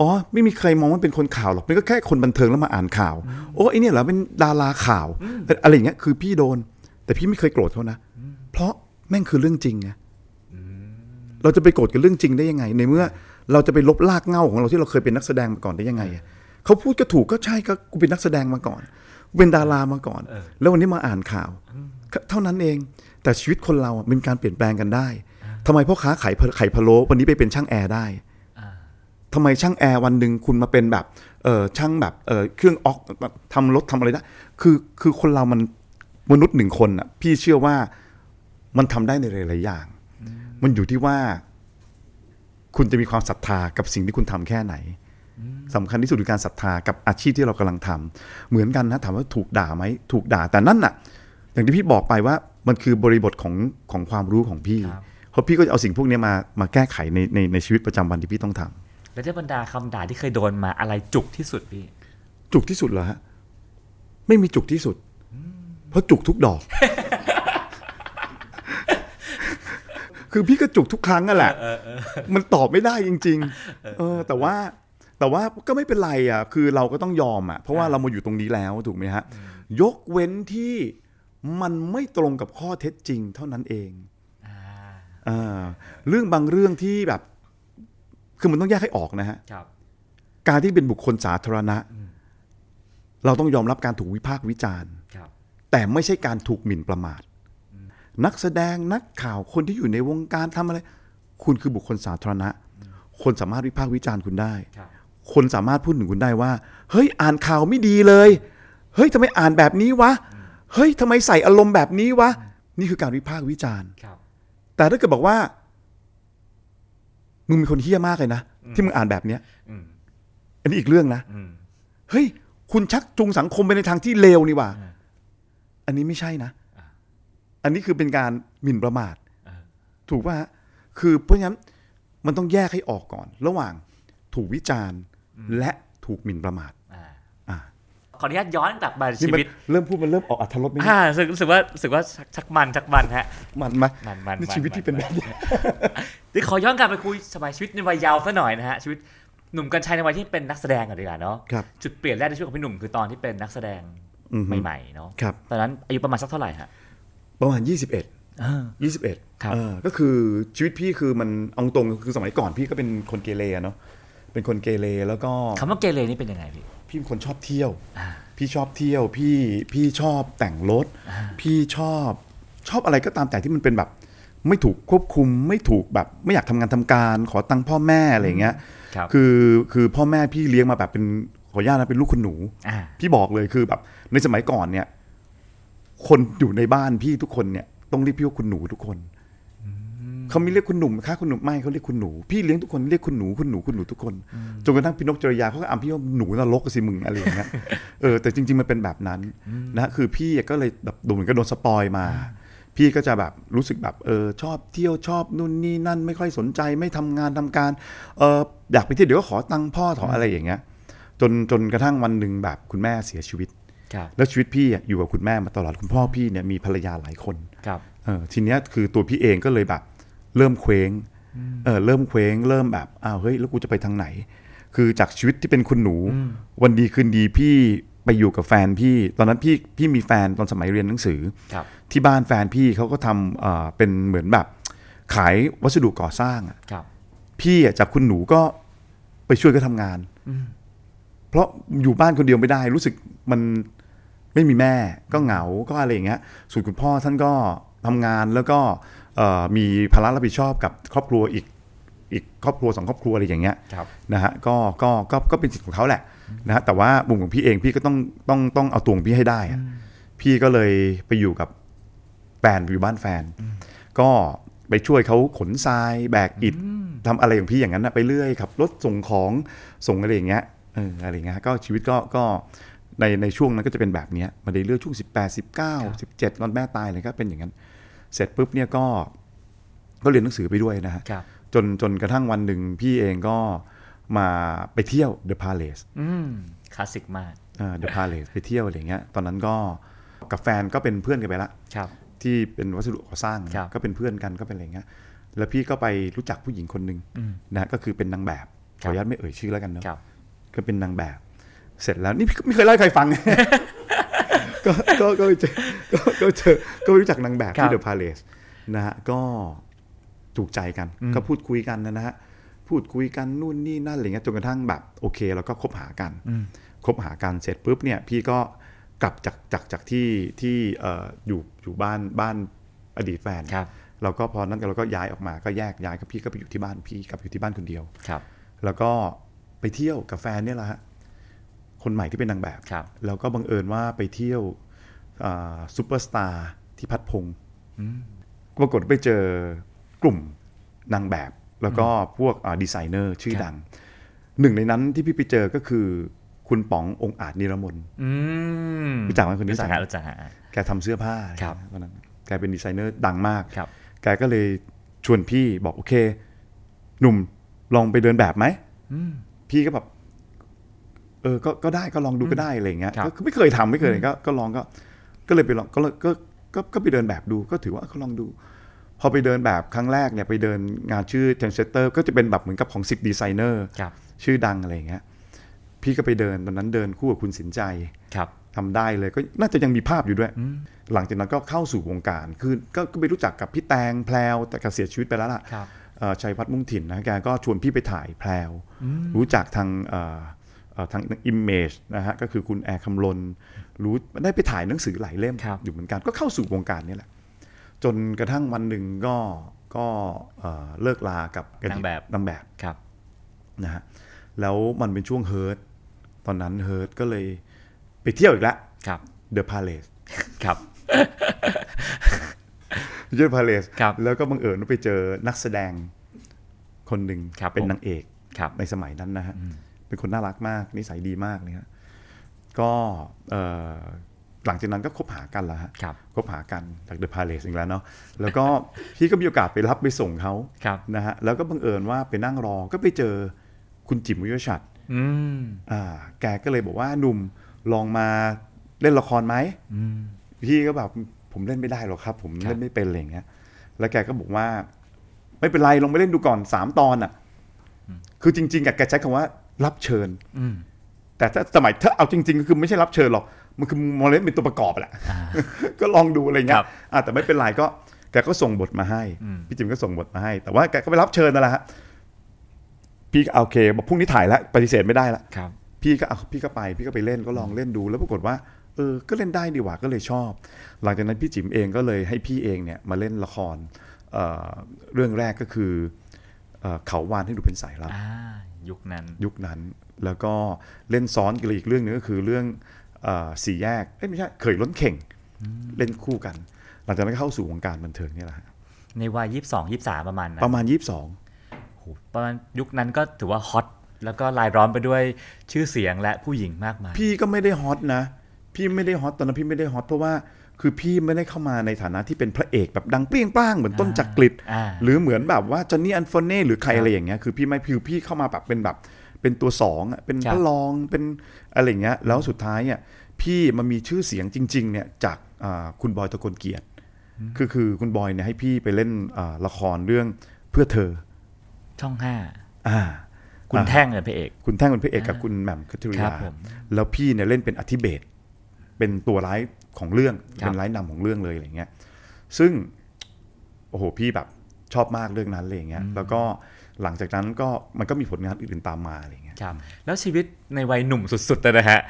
อ๋อไม่มีใครมองว่าเป็นคนข่าวหรอกมันก็แค่คนบันเทิงแล้วมาอ่านข่าว โอ้ไอเนี่ยเหรอเป็นดาราข่าวเอ่ออะไรอย่างเงี้ยคือพี่โดน แต่พี่ไม่เคยโกรธเขานะเพราะแม่งคือเรื่องจริงไงเราจะไปโกรธกับเรื่องจริงได้ยังไง ในเมื่อเราจะไปลบลากเหง้าของเราที่เราเคยเป็นนักแสดงมาก่อนได้ยังไงอะเขาพูดก็ถูกก็ใช่ก็กูเป็นนักแสดงมาก่อนกูเป็นดารามาก่อน แล้ววันนี้มาอ่านข่าวก็เท่านั้นเองแต่ชีวิตคนเราอะมันมีการเปลี่ยนแปลงกันได้ทำไมพ่อค้าขายไข่พะโล้วันนี้ไปเป็นช่างแอร์ได้ ทำไมช่างแอร์วันหนึ่งคุณมาเป็นแบบเออช่างแบบเออเครื่องออกทำรถทำอะไรได้คือคือคนเรามันมนุษย์หนึ่งคนอะพี่เชื่อว่ามันทำได้ในหลายๆอย่าง มันอยู่ที่ว่า คุณจะมีความศรัทธากับสิ่งที่คุณทำแค่ไหนสำคัญที่สุดคือการศรัทธากับอาชีพที่เรากำลังทำเหมือนกันนะถามว่าถูกด่าไหมถูกด่าแต่นั่นน่ะ อย่างที่พี่บอกไปว่ามันคือบริบทของของความรู้ของพี่ครับเพราะพี่ก็จะเอาสิ่งพวกนี้มามาแก้ไขในในในชีวิตประจำวันที่พี่ต้องทำ แล้วที่บรรดาคำด่าที่เคยโดนมาอะไรจุกที่สุดพี่ จุกที่สุดเหรอฮะไม่มีจุกที่สุด เพราะจุกทุกดอก คือพี่ก็จุกทุกครั้งนั่นแหละ มันตอบไม่ได้จริง ๆ เออ แต่ว่าแต่ว่าก็ไม่เป็นไรอะ คือเราก็ต้องยอมอะ เพราะว่าเรามาอยู่ตรงนี้แล้วถูกไหมฮะ ยกเว้นที่มันไม่ตรงกับข้อเท็จจริงเท่านั้นเองอ่าเรื่องบางเรื่องที่แบบ คือมันต้องแยกให้ออกนะฮะครับ การที่เป็นบุคคลสาธารณะ เราต้องยอมรับการถูกวิพากษ์วิจารณ์ครับ แต่ไม่ใช่การถูกหมิ่นประมาท นักแสดงนักข่าวคนที่อยู่ในวงการทำอะไร คุณคือบุคคลสาธารณะ คนสามารถวิพากษ์วิจารณ์คุณได้ ครับ คนสามารถพูดถึงคุณได้ว่า เฮ้ยอ่านข่าวไม่ดีเลย เฮ้ยทำไมอ่านแบบนี้วะ เฮ้ยทำไมใส่อารมณ์แบบนี้วะ นี่คือการวิพากษ์วิจารณ์ ครับ แต่ถ้าเกิดบอกว่า มึงเป็นคนเฮี้ยมากเลยนะ ที่มึงอ่านแบบเนี้ยอืมอันนี้อีกเรื่องนะอืมเฮ้ย คุณชักจูงสังคมไปในทางที่เลวนี่หว่าอ่า อันนี้ไม่ใช่นะ อันนี้คือเป็นการหมิ่นประมาทอ่าถูกป่ะฮะคือเพราะฉะนั้นมันต้องแยกให้ออกก่อน ระหว่างถูกวิจารณ์และถูกหมิ่นประมาทอ่าอ่า ขออนุญาตย้อนกลับมานี่ชีมันวิต เริ่มพูดมันเริ่มออกอัธรสไหมเนี่ยอ่ารู้สึกรู้สึกว่ารู้สึกว่าชักชักมันชักมันฮะ มันไหมมันมันนี่มันชีวิตมันที่เป็นแบบนี้เดี๋ยวขอย้อนกลับไปคุยสมัยชีวิตในวัยเยาว์ซะหน่อยนะฮะชีวิตหนุ่มกัญชัยในวัยที่เป็นนักแสดงก่อนดีกว่าเนาะครับจุดเปลี่ยนแรกในชีวิตของพี่หนุ่มคือตอนที่เป็นนักแสดงอือฮึใหม่ๆเนาะครับตอนนั้นอายุประมาณสักเท่าไหร่ฮะประมาณ 21อ่า21ครับเออก็คือชีวิตพี่คือมันเอาตรงคือสมัยก่อนพี่ก็เป็นคนเกเรอะเนาะเป็นคนเกเรแล้วก็คำว่าเกเรนี่เป็นยังไงพี่ พี่เป็นคนชอบเที่ยวอ่าพี่ชอบเที่ยว พี่พี่ชอบแต่งรถ พี่ชอบชอบอะไรก็ตามแต่ที่มันเป็นแบบ ไม่ถูกควบคุมไม่ถูกแบบ ไม่อยากทำงานทำการ ขอตังค์พ่อแม่อะไรอย่างเงี้ยครับคือคือพ่อแม่พี่เลี้ยงมาแบบเป็นขออนุญาตนะเป็นลูกคุณหนูอ่าพี่บอกเลยคือแบบ ในสมัยก่อนเนี่ย คนอยู่ในบ้านพี่ทุกคนเนี่ย ต้องเรียกพี่ว่าคุณหนูทุกคน เขาไม่เรียกคุณหนุ่มค่ะคุณหนุ่มไม่เขาเรียกคุณหนู พี่เลี้ยงทุกคนเรียกคุณหนูคุณหนูคุณหนูทุกคนจนกระทั่งพี่นกจริยาเขาก็อำพี่ว่าหนูนรกสิมึงอะไรอย่างเงี้ยเออแต่จริง ๆมันเป็นแบบนั้นนะคือพี่ก็เลยแบบโดนเหมือนกับโดนสปอยมาพี่ก็จะแบบรู้สึกแบบเออชอบเที่ยวชอบนู่นนี่นั่นไม่ค่อยสนใจไม่ทำงานทำการเอออยากไปเที่ยวเดี๋ยวก็ขอตังค์พ่อขออะไรอย่างเงี้ยจนจนกระทั่งวันหนึ่งแบบคุณแม่เสียชีวิตครับแล้วชีวิตพี่อะอยู่กับคุณแม่มาตลอดคุณพ่อพี่เนี่ยมีภรรยาหลายคนครับเออทีเนี้ยคือตัวพี่เองก็เลยแบบ เริ่มเคว้งเออเริ่มเคว้งเริ่มแบบอ้าวเฮ้ยแล้วกูจะไปทางไหน คือจากชีวิตที่เป็นคุณหนู วันดีคืนดีพี่ไปอยู่กับแฟนพี่ตอนนั้นพี่พี่มีแฟนตอนสมัยเรียนหนังสือครับที่บ้านแฟนพี่เขาก็ทำเอ่อเป็นเหมือนแบบ ขายวัสดุก่อสร้างอะครับพี่อะจากคุณหนูก็ไปช่วยก็ทำงาน เพราะอยู่บ้านคนเดียวไม่ได้ รู้สึกมันไม่มีแม่ก็เหงาก็อะไรอย่างเงี้ยส่วนคุณพ่อท่านก็ทำงานแล้วก็เอ่อ มีภาระรับผิดชอบกับครอบครัวอีกอีกครอบครัวสองครอบครัวอะไรอย่างเงี้ยครับนะฮะก็ก็ก็ก็เป็นสิทธิ์ของเขาแหละนะฮะแต่ว่ามุมของพี่เองพี่ก็ต้องต้องต้องเอาตัวของพี่ให้ได้อะพี่ก็เลยไปอยู่กับแฟนอยู่บ้านแฟน ก็ไปช่วยเขาขนทรายแบกอิฐทำอะไรของพี่อย่างนั้นนะไปเรื่อยขับรถส่งของส่งอะไรอย่างเงี้ยเอออะไรอย่างเงี้ยก็ชีวิตก็ก็ในในช่วงนั้นก็จะเป็นแบบเนี้ยมาได้เรื่อยช่วง 18 19 17ตอนแม่ตายเลยก็เป็นอย่างนั้น เสร็จปุ๊บเนี่ยก็ก็เรียนหนังสือไปด้วยนะฮะครับจนจนกระทั่งวันหนึ่งพี่เองก็มาไปเที่ยว The Palace อืมคลาสสิกมากเดอะพาเลสไปเที่ยวอะไรเงี้ยตอนนั้นก็กับแฟนก็เป็นเพื่อนกันไปละครับที่เป็นวัสดุก่อสร้างครับก็เป็นเพื่อนกันก็เป็นอะไรเงี้ยแล้วพี่ก็ไปรู้จักผู้หญิงคนหนึ่งนะก็คือเป็นนางแบบขออนุญาตไม่เอ่ยชื่อแล้วกันเนาะครับก็เป็นนางแบบ เสร็จแล้วนี่พี่ก็ไม่เคยเล่าให้ใครฟังก็ก็ ก็เจอก็ก็เจอก็รู้จักนางแบบครัที่บเดอะพาเลสนะฮะก็ถูกใจกันก็พูดคุยกันนะฮะพูดคุยกันนู่นนี่นั่นอะไรเงี้ยจนกระทั่งแบบโอเค แล้วก็คบหากันคบหากันเสร็จปุ๊บเนี่ยพี่ก็กลับจากจากจากที่ที่เอ่ออยู่อยู่บ้านบ้านอดีตแฟนครับเราก็พอนั้นเราก็ย้ายออกมาก็แยกย้ายกับพี่ก็ไปอยู่ที่บ้านพี่กลับอยู่ที่บ้านคนเดียวครับ แล้วก็ไปเที่ยวกับแฟนเนี่ยแหละฮะคนใหม่ที่เป็นนางแบบครับแล้วก็บังเอิญว่าไปเที่ยว ซูเปอร์สตาร์ที่พัดพงศ์ปรากฏไปเจอกลุ่มนางแบบ แล้วก็พวกอ่าดีไซเนอร์ชื่อดัง หนึ่งในนั้นที่พี่ไปเจอก็คือคุณป๋ององค์อาจนิรมนอืมรู้จักไหมคนนี้รู้จักฮะรู้จักฮะแกทำเสื้อผ้าครับตอนนั้นแกเป็นดีไซเนอร์ดังมากครับ แกก็เลยชวนพี่บอกโอเค หนุ่มลองไปเดินแบบไหมพี่ก็แบบเออก็ก็ได้ก็ลองดูก็ได้อะไรอย่างเงี้ยครับก็คือไม่เคยทำไม่เคยก็ก็ลองก็ ก็เลยไปลองก็เลยก็ก็ก็ไปเดินแบบดูก็ถือว่าเขาลองดู พอไปเดินแบบครั้งแรกเนี่ยไปเดินงานชื่อ t e n s e t t e r ก็จะเป็นแบบเหมือนกับของสิบดีไซเนอร์ครับ ชื่อดังอะไรอย่างเงี้ยพี่ก็ไปเดินตอนนั้นเดินคู่กับคุณสินใจครับ ทำได้เลยก็น่าจะยังมีภาพอยู่ด้วย หลังจากนั้นก็เข้าสู่วงการคือก็ก็ไปรู้จักกับพี่แตงแพลวแต่แกเสียชีวิตไปแล้วล่ะครับ เอ่อชัยพัฒน์มุ่งถิ่นนะแกก็ชวนพี่ไปถ่ายแพลวรู้จักทางเอ่อเอ่อทางอิมเมจนะฮะก็คือคุณแอร์คำลน รู้ได้ไปถ่ายหนังสือหลายเล่มครับอยู่เหมือนกันก็เข้าสู่วงการนี่แหละ จนกระทั่งวันหนึ่งก็ก็เอ่อเลิกลากับอดีตนางแบบนางแบบครับนะฮะแล้วมันเป็นช่วงเฮิร์ตตอนนั้นเฮิร์ตก็เลยไปเที่ยวอีกแล้วครับเดอะพาเลสครับเดอะพาเลสครับแล้วก็บังเอิญว่าไปเจอนักแสดงคนหนึ่งครับเป็นผมนางเอกครับในสมัยนั้นนะฮะเป็นคนน่ารักมากนิสัยดีมากเลยฮะ ก็เอ่อหลังจากนั้นก็คบหากันแล้วฮะครับคบหากันจากเดอะพาเลสอีกแล้วเนาะแล้วก็พี่ก็มีโอกาสไปรับไปส่งเขาครับนะฮะแล้วก็บังเอิญว่าไปนั่งรอก็ไปเจอคุณจิ๋มวิวชัดอืมอ่า แกก็เลยบอกว่าหนุ่มลองมาเล่นละครไหมพี่ก็แบบผมเล่นไม่ได้หรอกครับ ผมครับเล่นไม่เป็นอะไรอย่างเงี้ย แล้วแกก็บอกว่า ไม่เป็นไรลองไปเล่นดูก่อนสามตอนอะ คือจริงๆอะแกใช้คำว่า รับเชิญอืม แต่ถ้าสมัยถ้าเอาจริง ๆ ก็คือไม่ใช่รับเชิญหรอก มันคือมองเล่นเป็นตัวประกอบแหละ ก็ลองดูอะไรเงี้ครัยบอะแต่ไม่เป็นไรก็แกก็ส่งบทมาให้ พี่จิมก็ส่งบทมาให้ แต่ว่าแกก็ไปรับเชิญนั่นแหละฮะพี่ก็โอเคบอกพรุ่งนี้ถ่ายแล้วปฏิเสธไม่ได้ละครับพี่ก็เอาพี่ก็ไป พี่ก็ไปเล่นก็ลองเล่นดู แล้วปรากฏว่าเออ ก็เล่นได้ดีหว่าก็เลยชอบ หลังจากนั้นพี่จิ๋มเองก็เลยให้พี่เองเนี่ยมาเล่นละครเอ่อเรื่องแรกก็คือเอ่อเขาวานให้ดูเป็นสายลับอ่ายุคนั้นยุคนั้น แล้วก็เล่นซ้อนกันเลยอีกเรื่องหนึงก็คือเรื่องเอ่อสี่แยกเอ้ยไม่ใช่เคยล้นเข่งเล่นคู่กัน หลังจากนั้นก็เข้าสู่วงการบันเทิงเนี่ยแหละฮะในวัยยี่สิบสองยี่สามประมาณนั้นประมาณ22โหประมาณยุคนั้นก็ถือว่าฮอตแล้วก็รายล้อมไปด้วยชื่อเสียงและผู้หญิงมากมายพี่ก็ไม่ได้ฮอตนะ พี่ไม่ได้ฮอตตอนนั้นพี่ไม่ได้ฮอตเพราะว่าคือพี่ไม่ได้เข้ามาในฐานะที่เป็นพระเอกแบบดังเปรี้ยงปร้างเหมือนต้นจักริดอ่าหรือเหมือนแบบว่าจอห์นนี่อันโฟเน่หรือใครครับอะไรอย่างเงี้ยคือพี่ไม่คือพี่เข้ามาแบบเป็นแบบ เป็นตัวสองอะเป็นครับพระรองเป็นอะไรอย่างเงี้ยแล้วสุดท้ายเนี่ยพี่มันมีชื่อเสียงจริง ๆ เนี่ยจากอ่าคุณบอยตะกลเกียรติคือคือคุณบอยเนี่ยให้พี่ไปเล่นอ่าละครเรื่องเพื่อเธอ ช่องห้าอ่า คุณอ่าแท่งเลยพระเอก คุณแท่งเป็นพระเอกกับคุณแหม่มคัทริครัยาบผมแล้วพี่เนี่ยเล่นเป็นอธิเบศเป็นตัวร้ายของเรื่องครับเป็นร้ายนำของเรื่องเลยอะไรเงี้ย ซึ่งโอ้โหพี่แบบชอบมากเรื่องนั้นเลยอย่างเงี้ย แล้วก็ หลังจากนั้นก็มันก็มีผลงานอื่นๆตามมาอะไรเงี้ยครับแล้วชีวิตในวัยหนุ่มสุดๆเลยนะฮะ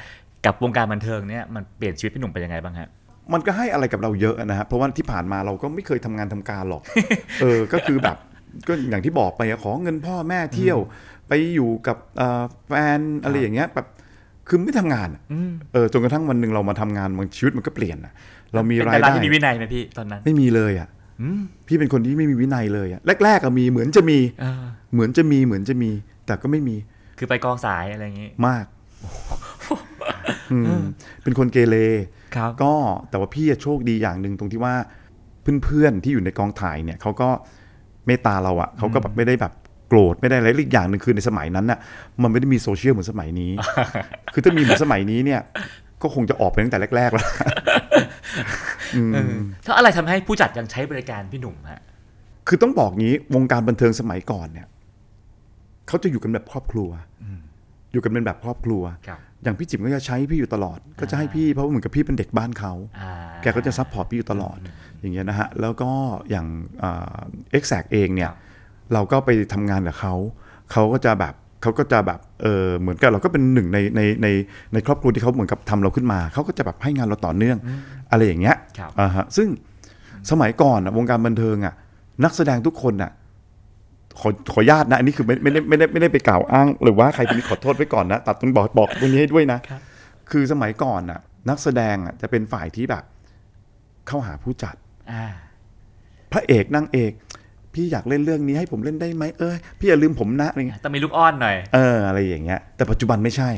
กับวงการบันเทิงเนี่ยมันเปลี่ยนชีวิตพี่หนุ่มไปยังไงบ้างฮะมันก็ให้อะไรกับเราเยอะนะฮะเพราะว่าที่ผ่านมาเราก็ไม่เคยทำงานทำการหรอก เออก็คือแบบก็อย่างที่บอกไปอะขอเงินพ่อแม่เที่ยว ไปอยู่กับเอ่อแฟนอะไรอย่างเงี้ยแบบคือไม่ทำงานอะเออจนกระทั่งวันหนึ่งเรามาทำงานมันชีวิตมันก็เปลี่ยนอะเรามีเป็นรายดาราได้ที่มีวินัยไหมพี่ตอนนั้น ไม่มีเลยอะ พี่เป็นคนที่ไม่มีวินัยเลยอะแรกๆก็มีเหมือนจะมีเออเหมือนจะมีเหมือนจะมี แต่ก็ไม่มีคือไปกองสายอะไรอย่างงี้ มากอืมเป็นคนเกเรครับก็แต่ว่าพี่อะโชคดีอย่างหนึ่งตรงที่ว่า เพื่อนๆที่อยู่ในกองถ่ายเนี่ยเขาก็เมตตาเราอะเขาก็แบบไม่ได้แบบโกรธไม่ได้อะไรและอีกอย่างหนึ่งคือในสมัยนั้นน่ะ มันไม่ได้มีโซเชียลเหมือนสมัยนี้ คือถ้ามีเหมือนสมัยนี้เนี่ย ก็คงจะออกไปตั้งแต่แรก ๆ แล้วเออ ถ้าอะไรทำให้ผู้จัดยังใช้บริการพี่หนุ่มฮะคือต้องบอกงี้วงการบันเทิงสมัยก่อนเนี่ยเขาเขาจะอยู่กันแบบครอบครัวอยู่กันเป็นแบบครอบครัวครับอย่างพี่จิ๋มก็จะใช้พี่อยู่ตลอด ก็จะให้พี่เพราะว่าเหมือนกับพี่เป็นเด็กบ้านเขาอ่าแกก็จะ support พี่อยู่ตลอด อย่างเงี้ยนะฮะ แล้วก็อย่างเอ็กแซกเองเนี่ย เราก็ไปทำงานกับเขา เขาก็จะแบบ เขาก็จะแบบเออเหมือนกับเราก็เป็นหนึ่งในในในในครอบครัวที่เขาเหมือนกับทำเราขึ้นมา เขาก็จะแบบให้งานเราต่อเนื่อง อะไรอย่างเงี้ยครับอ่าฮะซึ่งสมัยก่อนอะวงการบันเทิงอะนักแสดงทุกคนอะขอขออนุญาตนะ อันนี้คือไม่ไม่ได้ไม่ได้ไม่ได้ไปกล่าวอ้าง หรือว่าใครจะมีขอโทษไว้ก่อนนะ ตัดตรงบอกบอกตรงนี้ให้ด้วยนะครับคือสมัยก่อนอะนักแสดงอะจะเป็นฝ่ายที่แบบ เข้าหาผู้จัดอ่าพระเอกนางเอก พี่อยากเล่นเรื่องนี้ให้ผมเล่นได้ไหมเออพี่อย่าลืมผมนะอะไรเงี้ยต้องมีลูกอ้อนหน่อยเอออะไรอย่างเงี้ย แต่ปัจจุบันไม่ใช่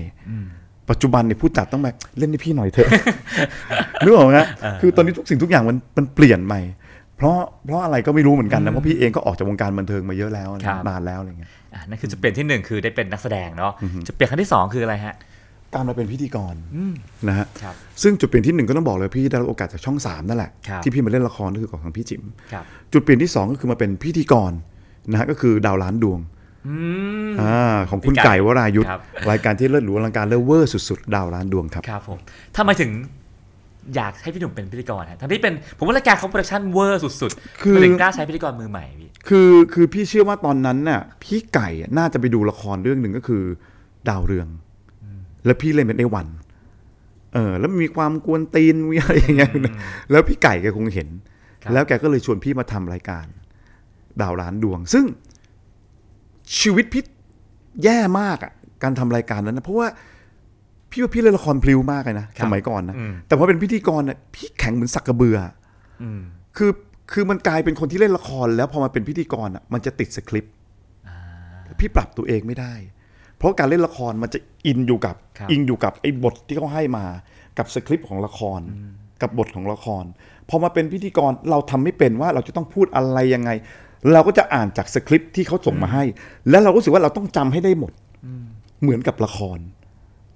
ปัจจุบันเนี่ยผู้จัดต้องแบบเล่นให้พี่หน่อยเถอะนึกออกไหมฮะคือตอนนี้ทุกสิ่งทุกอย่างมันมันเปลี่ยนใหม่เพราะเพราะอะไรก็ไม่รู้เหมือนกันนะเพราะพี่เองก็ออกจากวงการบันเทิงมาเยอะแล้วครับนานแล้วอะไรเงี้ยอ่านั่นคือจุดเปเปลี่ยนที่หนึ่งคือได้เป็นนักแสดงเนาะจุดเปลี่ยนครั้งที่สองคืออะไรฮะ การมาเป็นพิธีกรนะฮะครับซึ่งจุดเปลี่ยนที่หนึ่งก็ต้องบอกเลยพี่ได้รับโอกาสจากช่องสามนั่นแหละครับที่พี่มาเล่นละครก็คือของทางพี่จิ๋มครับจุดเปลี่ยนที่สองก็คือมาเป็นพิธีกรนะฮะก็คือดาวล้านดวงอืมอ่าของคุณพี่ไก่ไก่วรายุฑครับรายการที่เลิศหรูอลังการเลิศเวอร์สุด ๆ ดาวล้านดวงครับครับผมทำไมถึงอยากให้พี่หนุ่มเป็นพิธีกรฮะทั้งที่เป็นผมว่ารายการเขา production เวอร์สุดๆคือทำไมถึงกล้าใช้พิธีกรมือใหม่พี่คือคือพี่เชื่อว่าตอนนั้นน่ะพี่ไก่น่าจะไปดูละครเรื่องหนึ่งก็คือ ดาวเรือง แล้วพี่เล่นเป็นไอ้วันเออ แล้วมีความกวนตีนมีอะไรอย่างเงี้ยแล้วพี่ไก่แกคงเห็นครับแล้วแกก็เลยชวนพี่มาทำรายการ ดาวล้านดวง ซึ่งชีวิตพี่แย่มากอะ การทำรายการนั้นนะเพราะว่าพี่ว่าพี่เล่นละครพลิ้วมากเลยนะสมัยก่อนนะแต่พอเป็นพิธีกรเนี่ยพี่แข็งเหมือนสักกระเบืออคือคือมันกลายเป็นคนที่เล่นละครแล้วพอมาเป็นพิธีกรอะมันจะติดสคริปต์พี่ปรับตัวเองไม่ได้ เพราะการเล่นละครมันจะอินอยู่กับครับอิงอยู่กับไอ้บทที่เขาให้มากับสคริปต์ของละครกับบทของละครพอมาเป็นพิธีกรเราทำไม่เป็นว่าเราจะต้องพูดอะไรยังไง เราก็จะอ่านจากสคริปต์ที่เขาส่งมาให้ แล้วเราก็รู้สึกว่าเราต้องจำให้ได้หมดเหมือนกับละคร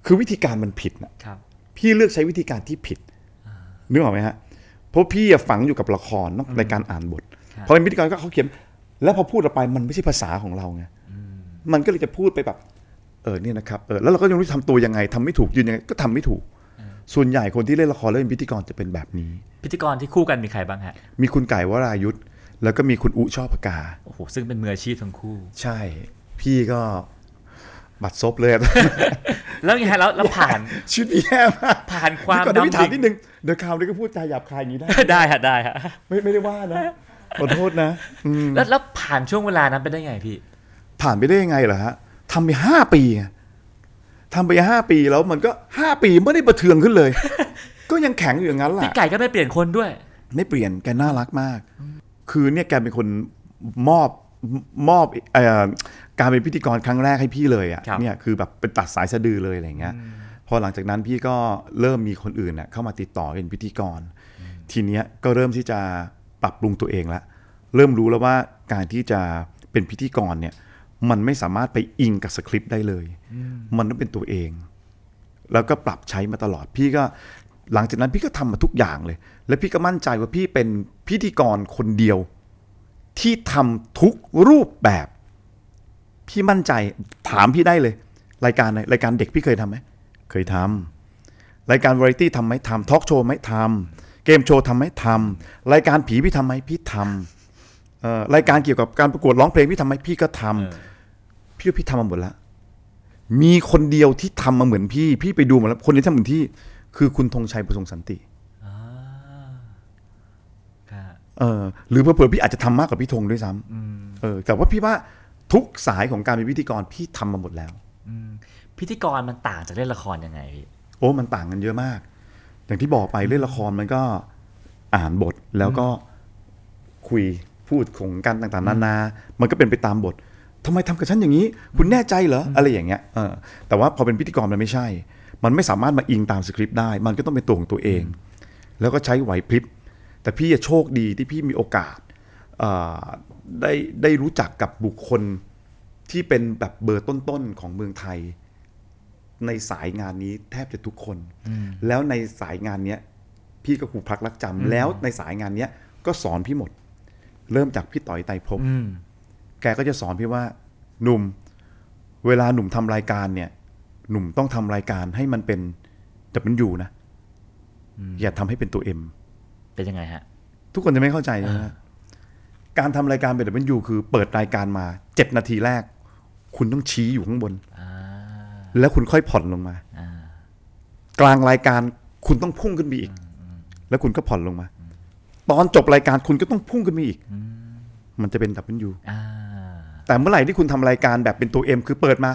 คือวิธีการมันผิดนะครับพี่เลือกใช้วิธีการที่ผิดนึกออกไหมฮะเพราะพี่อะฝังอยู่กับละครเนอะในการอ่านบทครับพอเป็นพิธีกรก็เขาเขียน แล้วพอพูดออกไปมันไม่ใช่ภาษาของเราไงมันก็เลยจะพูดไปแบบ เออเนี่ยนะครับเออแล้วเราก็ยังไม่รู้จะทำตัวยังไงทำไม่ถูกยืนยังไงก็ทำไม่ถูก ส่วนใหญ่คนที่เล่นละครแล้วเป็นพิธีกรจะเป็นแบบนี้ พิธีกรที่คู่กันมีใครบ้างฮะมีคุณไก่วรายุทธแล้วก็มีคุณอุชอบปากาโอ้โหซึ่งเป็นมืออาชีพทั้งคู่ ใช่ พี่ก็บัดซบเลย แล้วยังไงแล้วแล้วผ่านชีวิตแย่มากผ่านความเดี๋ยวก่อนนะพี่ถามดำดิ่งนิดนึงเดี๋ยวคราวนี้ก็พูดจาหยาบคายอย่างนี้ได้ ได้ฮะได้ฮะไม่ไม่ได้ว่านะขอโทษนะอืมแล้วแล้วผ่านช่วงเวลานั้นไปได้ไงพี่ ผ่านไปได้ยังไงเหรอฮะ ทำไปห้าปีไงทำไปห้าปีแล้วมันก็ห้าปีไม่ได้ประเทืองขึ้นเลย ก็ยังแข็งอยู่อย่างนั้นแหพี่ละไก่ก็ไม่เปลี่ยนคนด้วย ไม่เปลี่ยนแกน่ารักมาก คือเนี่ยแกเป็นคนมอบมอบเอ่อการเป็นพิธีกรครั้งแรกให้พี่เลยครัอะ่ะบเนี่ยคือแบบเป็นตัดสายสะดือเลยอะไรเงี้ยพอหลังจากนั้นพี่ก็เริ่มมีคนอื่นเน่ะเข้ามาติดต่อเป็นพิธีกร ทีเนี้ยก็เริ่มที่จะปรับปรุงตัวเองแล้วเริ่มรู้แล้วว่าการที่จะเป็นพิธีกรเนี่ย มันไม่สามารถไปอิงกับสคริปต์ได้เลย มันต้องเป็นตัวเอง แล้วก็ปรับใช้มาตลอด พี่ก็หลังจากนั้นพี่ก็ทำมาทุกอย่างเลย และพี่ก็มั่นใจว่าพี่เป็นพิธีกรคนเดียว ที่ทำทุกรูปแบบ พี่มั่นใจถามพี่ได้เลย รายการไหนรายการเด็กพี่เคยทำไหมเคยทำรายการวาไรตี้ทำไหมทำทอล์กโชว์ไหมทำเกมโชว์ทำไหมทำรายการผีพี่ทำไหมพี่ทำเอ่อรายการเกี่ยวกับการประกวดร้องเพลงพี่ทำไหมพี่ก็ทำ พี่ว่าพี่ทำมาหมดแล้วมีคนเดียวที่ทำมาเหมือนพี่ พี่ไปดูมาแล้ว คนที่ทำเหมือนที่คือคุณธงชัยประสงค์สันติค่ะเออหรือเผื่อๆพี่อาจจะทำมากกว่าพี่ธงด้วยซ้ำเออ แต่ว่าพี่ว่าทุกสายของการเป็นพิธีกรพี่ทำมาหมดแล้วพิธีกรมันต่างจากเล่นละครยังไงพี่โอ้มันต่างกันเยอะมาก อย่างที่บอกไปเล่นละครมันก็อ่านบทแล้วก็คุยพูดของกันต่างๆนานา มันก็เป็นไปตามบท ทำไมทำกับฉันอย่างนี้ คุณแน่ใจเหรออะไรอย่างเงี้ยเออแต่ว่าพอเป็นพิธีกรมันไม่ใช่ มันไม่สามารถมาอิงตามสคริปต์ได้ มันก็ต้องเป็นตัวของตัวเอง แล้วก็ใช้ไหวพริบแต่พี่อะโชคดีที่พี่มีโอกาสเอ่อได้ได้รู้จักกับบุคคลที่เป็นแบบเบอร์ต้นๆของเมืองไทย ในสายงานนี้แทบจะทุกคน แล้วในสายงานเนี้ยพี่ก็ครูพักรักจำแล้วในสายงานเนี้ยก็สอนพี่หมด เริ่มจากพี่ต่อยไตรภพอืม แกก็จะสอนพี่ว่าหนุ่มเวลาหนุ่มทำรายการเนี่ย หนุ่มต้องทำรายการให้มันเป็น W นะอย่าทำให้เป็นตัว M เป็นยังไงฮะ ทุกคนจะไม่เข้าใจนะฮะการทำรายการเป็น W คือ เปิดรายการมาเจ็ดนาทีแรก คุณต้องชี้อยู่ข้างบนอ่าแล้วคุณค่อยผ่อนลงมาอ่ากลางรายการคุณต้องพุ่งขึ้นไปอีก แล้วคุณก็ผ่อนลงมา ตอนจบรายการคุณก็ต้องพุ่งขึ้นไปอีก มันจะเป็น W อ่า แต่เมื่อไหร่ที่คุณทำรายการแบบเป็นตัว M คือเปิดมา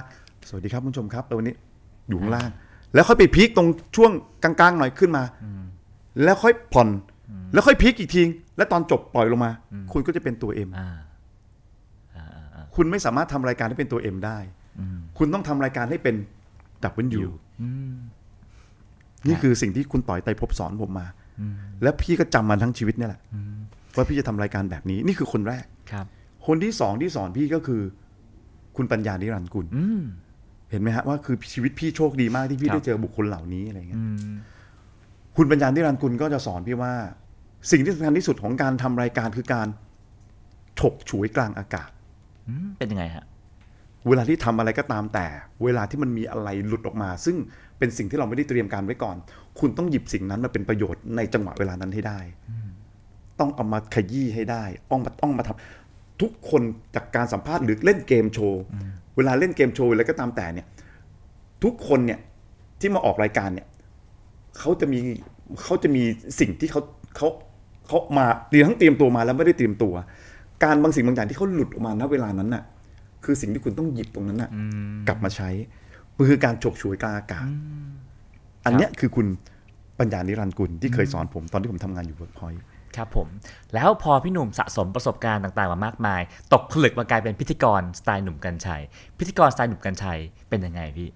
สวัสดีครับคุณผู้ชมครับเออวันนี้อยู่ข้างล่าง แล้วค่อยไปพีคตรงช่วงกลางๆหน่อยขึ้นมา แล้วค่อยผ่อน แล้วค่อยพีคอีกทีแล้วตอนจบปล่อยลงมา คุณก็จะเป็นตัว M อ่าคุณไม่สามารถทำรายการให้เป็นตัว M ได้ คุณต้องทำรายการให้เป็น W นี่คือสิ่งที่คุณต่อยไตรภพสอนผมมา แล้วพี่ก็จำมันทั้งชีวิตเนี่ยแหละว่าพี่จะทำรายการแบบนี้ นี่คือคนแรกครับ คนที่สองที่สอนพี่ก็คือ คุณปัญญานิรันดร์กุลอืมเห็นไหมฮะว่าคือชีวิตพี่โชคดีมากที่พี่ครับได้เจอบุคคลเหล่านี้อะไรเงี้ยอืมคุณปัญญานิรันดร์กุลก็จะสอนพี่ว่า สิ่งที่สำคัญที่สุดของการทำรายการคือการฉกฉวยกลางอากาศอืมเป็นยังไงฮะเวลาที่ทำอะไรก็ตามแต่ เวลาที่มันมีอะไรหลุดออกมา ซึ่งเป็นสิ่งที่เราไม่ได้เตรียมการไว้ก่อน คุณต้องหยิบสิ่งนั้นมาเป็นประโยชน์ในจังหวะเวลานั้นให้ได้ ต้องเอามาขยี้ให้ได้ต้องมาต้องมาทำ ทุกคนจากการสัมภาษณ์หรือเล่นเกมโชว์เวลาเล่นเกมโชว์อะไรก็ตามแต่เนี่ยทุกคนเนี่ยที่มาออกรายการเนี่ยเขาจะมีเขาจะมีสิ่งที่เขาเขาเขามาเตรียมทั้งเตรียมตัวมาแล้วไม่ได้เตรียมตัว การบางสิ่งบางอย่างที่เขาหลุดออกมาณเวลานั้นน่ะ คือสิ่งที่คุณต้องหยิบตรงนั้นน่ะ กลับมาใช้มันคือการฉกฉวยกลางอากาศอันเนี้ยคือคุณปัญญานิรันดร์กุลที่เคยสอนผมตอนที่ผมทำงานอยู่เวิร์กพอยต์ ครับผม แล้วพอพี่หนุ่มสะสมประสบการณ์ต่างๆมามากมาย ตกผลึกมากลายเป็นพิธีกรสไตล์หนุ่มกรรชัย พิธีกรสไตล์หนุ่มกรรชัยเป็นยังไงพี่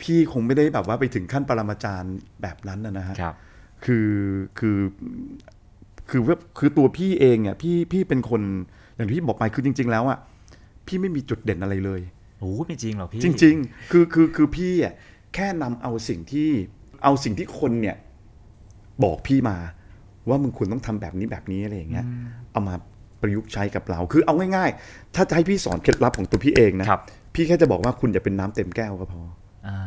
พี่คงไม่ได้แบบว่าไปถึงขั้นปรมาจารย์แบบนั้นนะนะฮะครับคือคือคือว่าคือตัวพี่เองเนี่ยพี่พี่เป็นคนอย่างที่พี่บอกไปคือจริง ๆ แล้วอะพี่ไม่มีจุดเด่นอะไรเลยโอ้ไม่จริงหรอพี่จริง ๆ คือคือคือพี่อะแค่นำเอาสิ่งที่เอาสิ่งที่คนเนี่ยบอกพี่มา ว่ามึงควรต้องทำแบบนี้แบบนี้อะไรอย่างเงี้ยเอามาประยุกต์ใช้กับเรา คือเอาง่ายๆ ถ้าจะให้พี่สอนเคล็ดลับของตัวพี่เองนะครับพี่แค่จะบอกว่าคุณอย่าเป็นน้ำเต็มแก้วก็พออ่า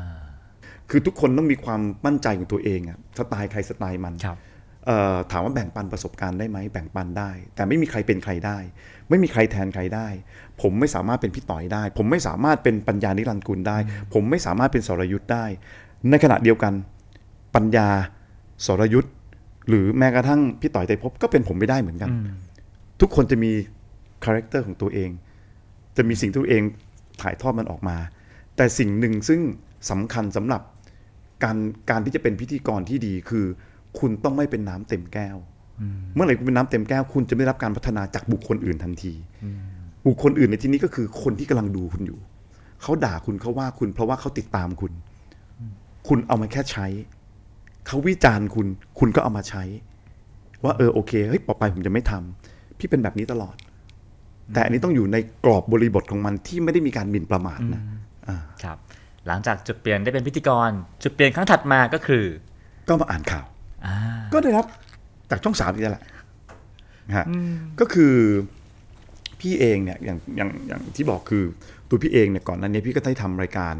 คือทุกคนต้องมีความมั่นใจของตัวเองอะสไตล์ใครสไตล์มันครับเอ่อถามว่าแบ่งปันประสบการณ์ได้ไหมแบ่งปันได้ แต่ไม่มีใครเป็นใครได้ ไม่มีใครแทนใครได้ ผมไม่สามารถเป็นพี่ต๋อยได้ ผมไม่สามารถเป็นปัญญานิรันดร์กุลได้ ผมไม่สามารถเป็นสรยุทธ์ได้ ในขณะเดียวกัน ปัญญาสรยุทธ์ หรือแม้กระทั่งพี่ต๋อยไตรภพก็เป็นผมไม่ได้เหมือนกัน ทุกคนจะมี character ของตัวเอง จะมีสิ่งที่ตัวเองถ่ายทอดมันออกมา แต่สิ่งหนึ่งซึ่งสำคัญสำหรับการการที่จะเป็นพิธีกรที่ดีคือ คุณต้องไม่เป็นน้ำเต็มแก้ว เมื่อไหร่คุณเป็นน้ำเต็มแก้ว คุณจะไม่ได้รับการพัฒนาจากบุคคลอื่นทันที บุคคลอื่นในที่นี้ก็คือคนที่กำลังดูคุณอยู่เขาด่าคุณเขาว่าคุณเพราะว่าเขาติดตามคุณ คุณเอามาแค่ใช้ เขาวิจารณ์คุณคุณก็เอามาใช้ ว่าเออโอเคเฮ้ยต่อไปผมจะไม่ทำพี่เป็นแบบนี้ตลอด แต่อันนี้ต้องอยู่ในกรอบบริบทของมันที่ไม่ได้มีการหมิ่นประมาทนะอ่าครับ หลังจากจุดเปลี่ยนได้เป็นพิธีกร จุดเปลี่ยนครั้งถัดมาก็คือ ก็มาอ่านข่าวอ่าก็ได้รับจากช่องสามนี่แหละฮะก็คือพี่เองเนี่ยอย่างอย่างอย่างที่บอกคือตัวพี่เองเนี่ยก่อนหน้านั้นเนี่ยพี่ก็ได้ทำรายการ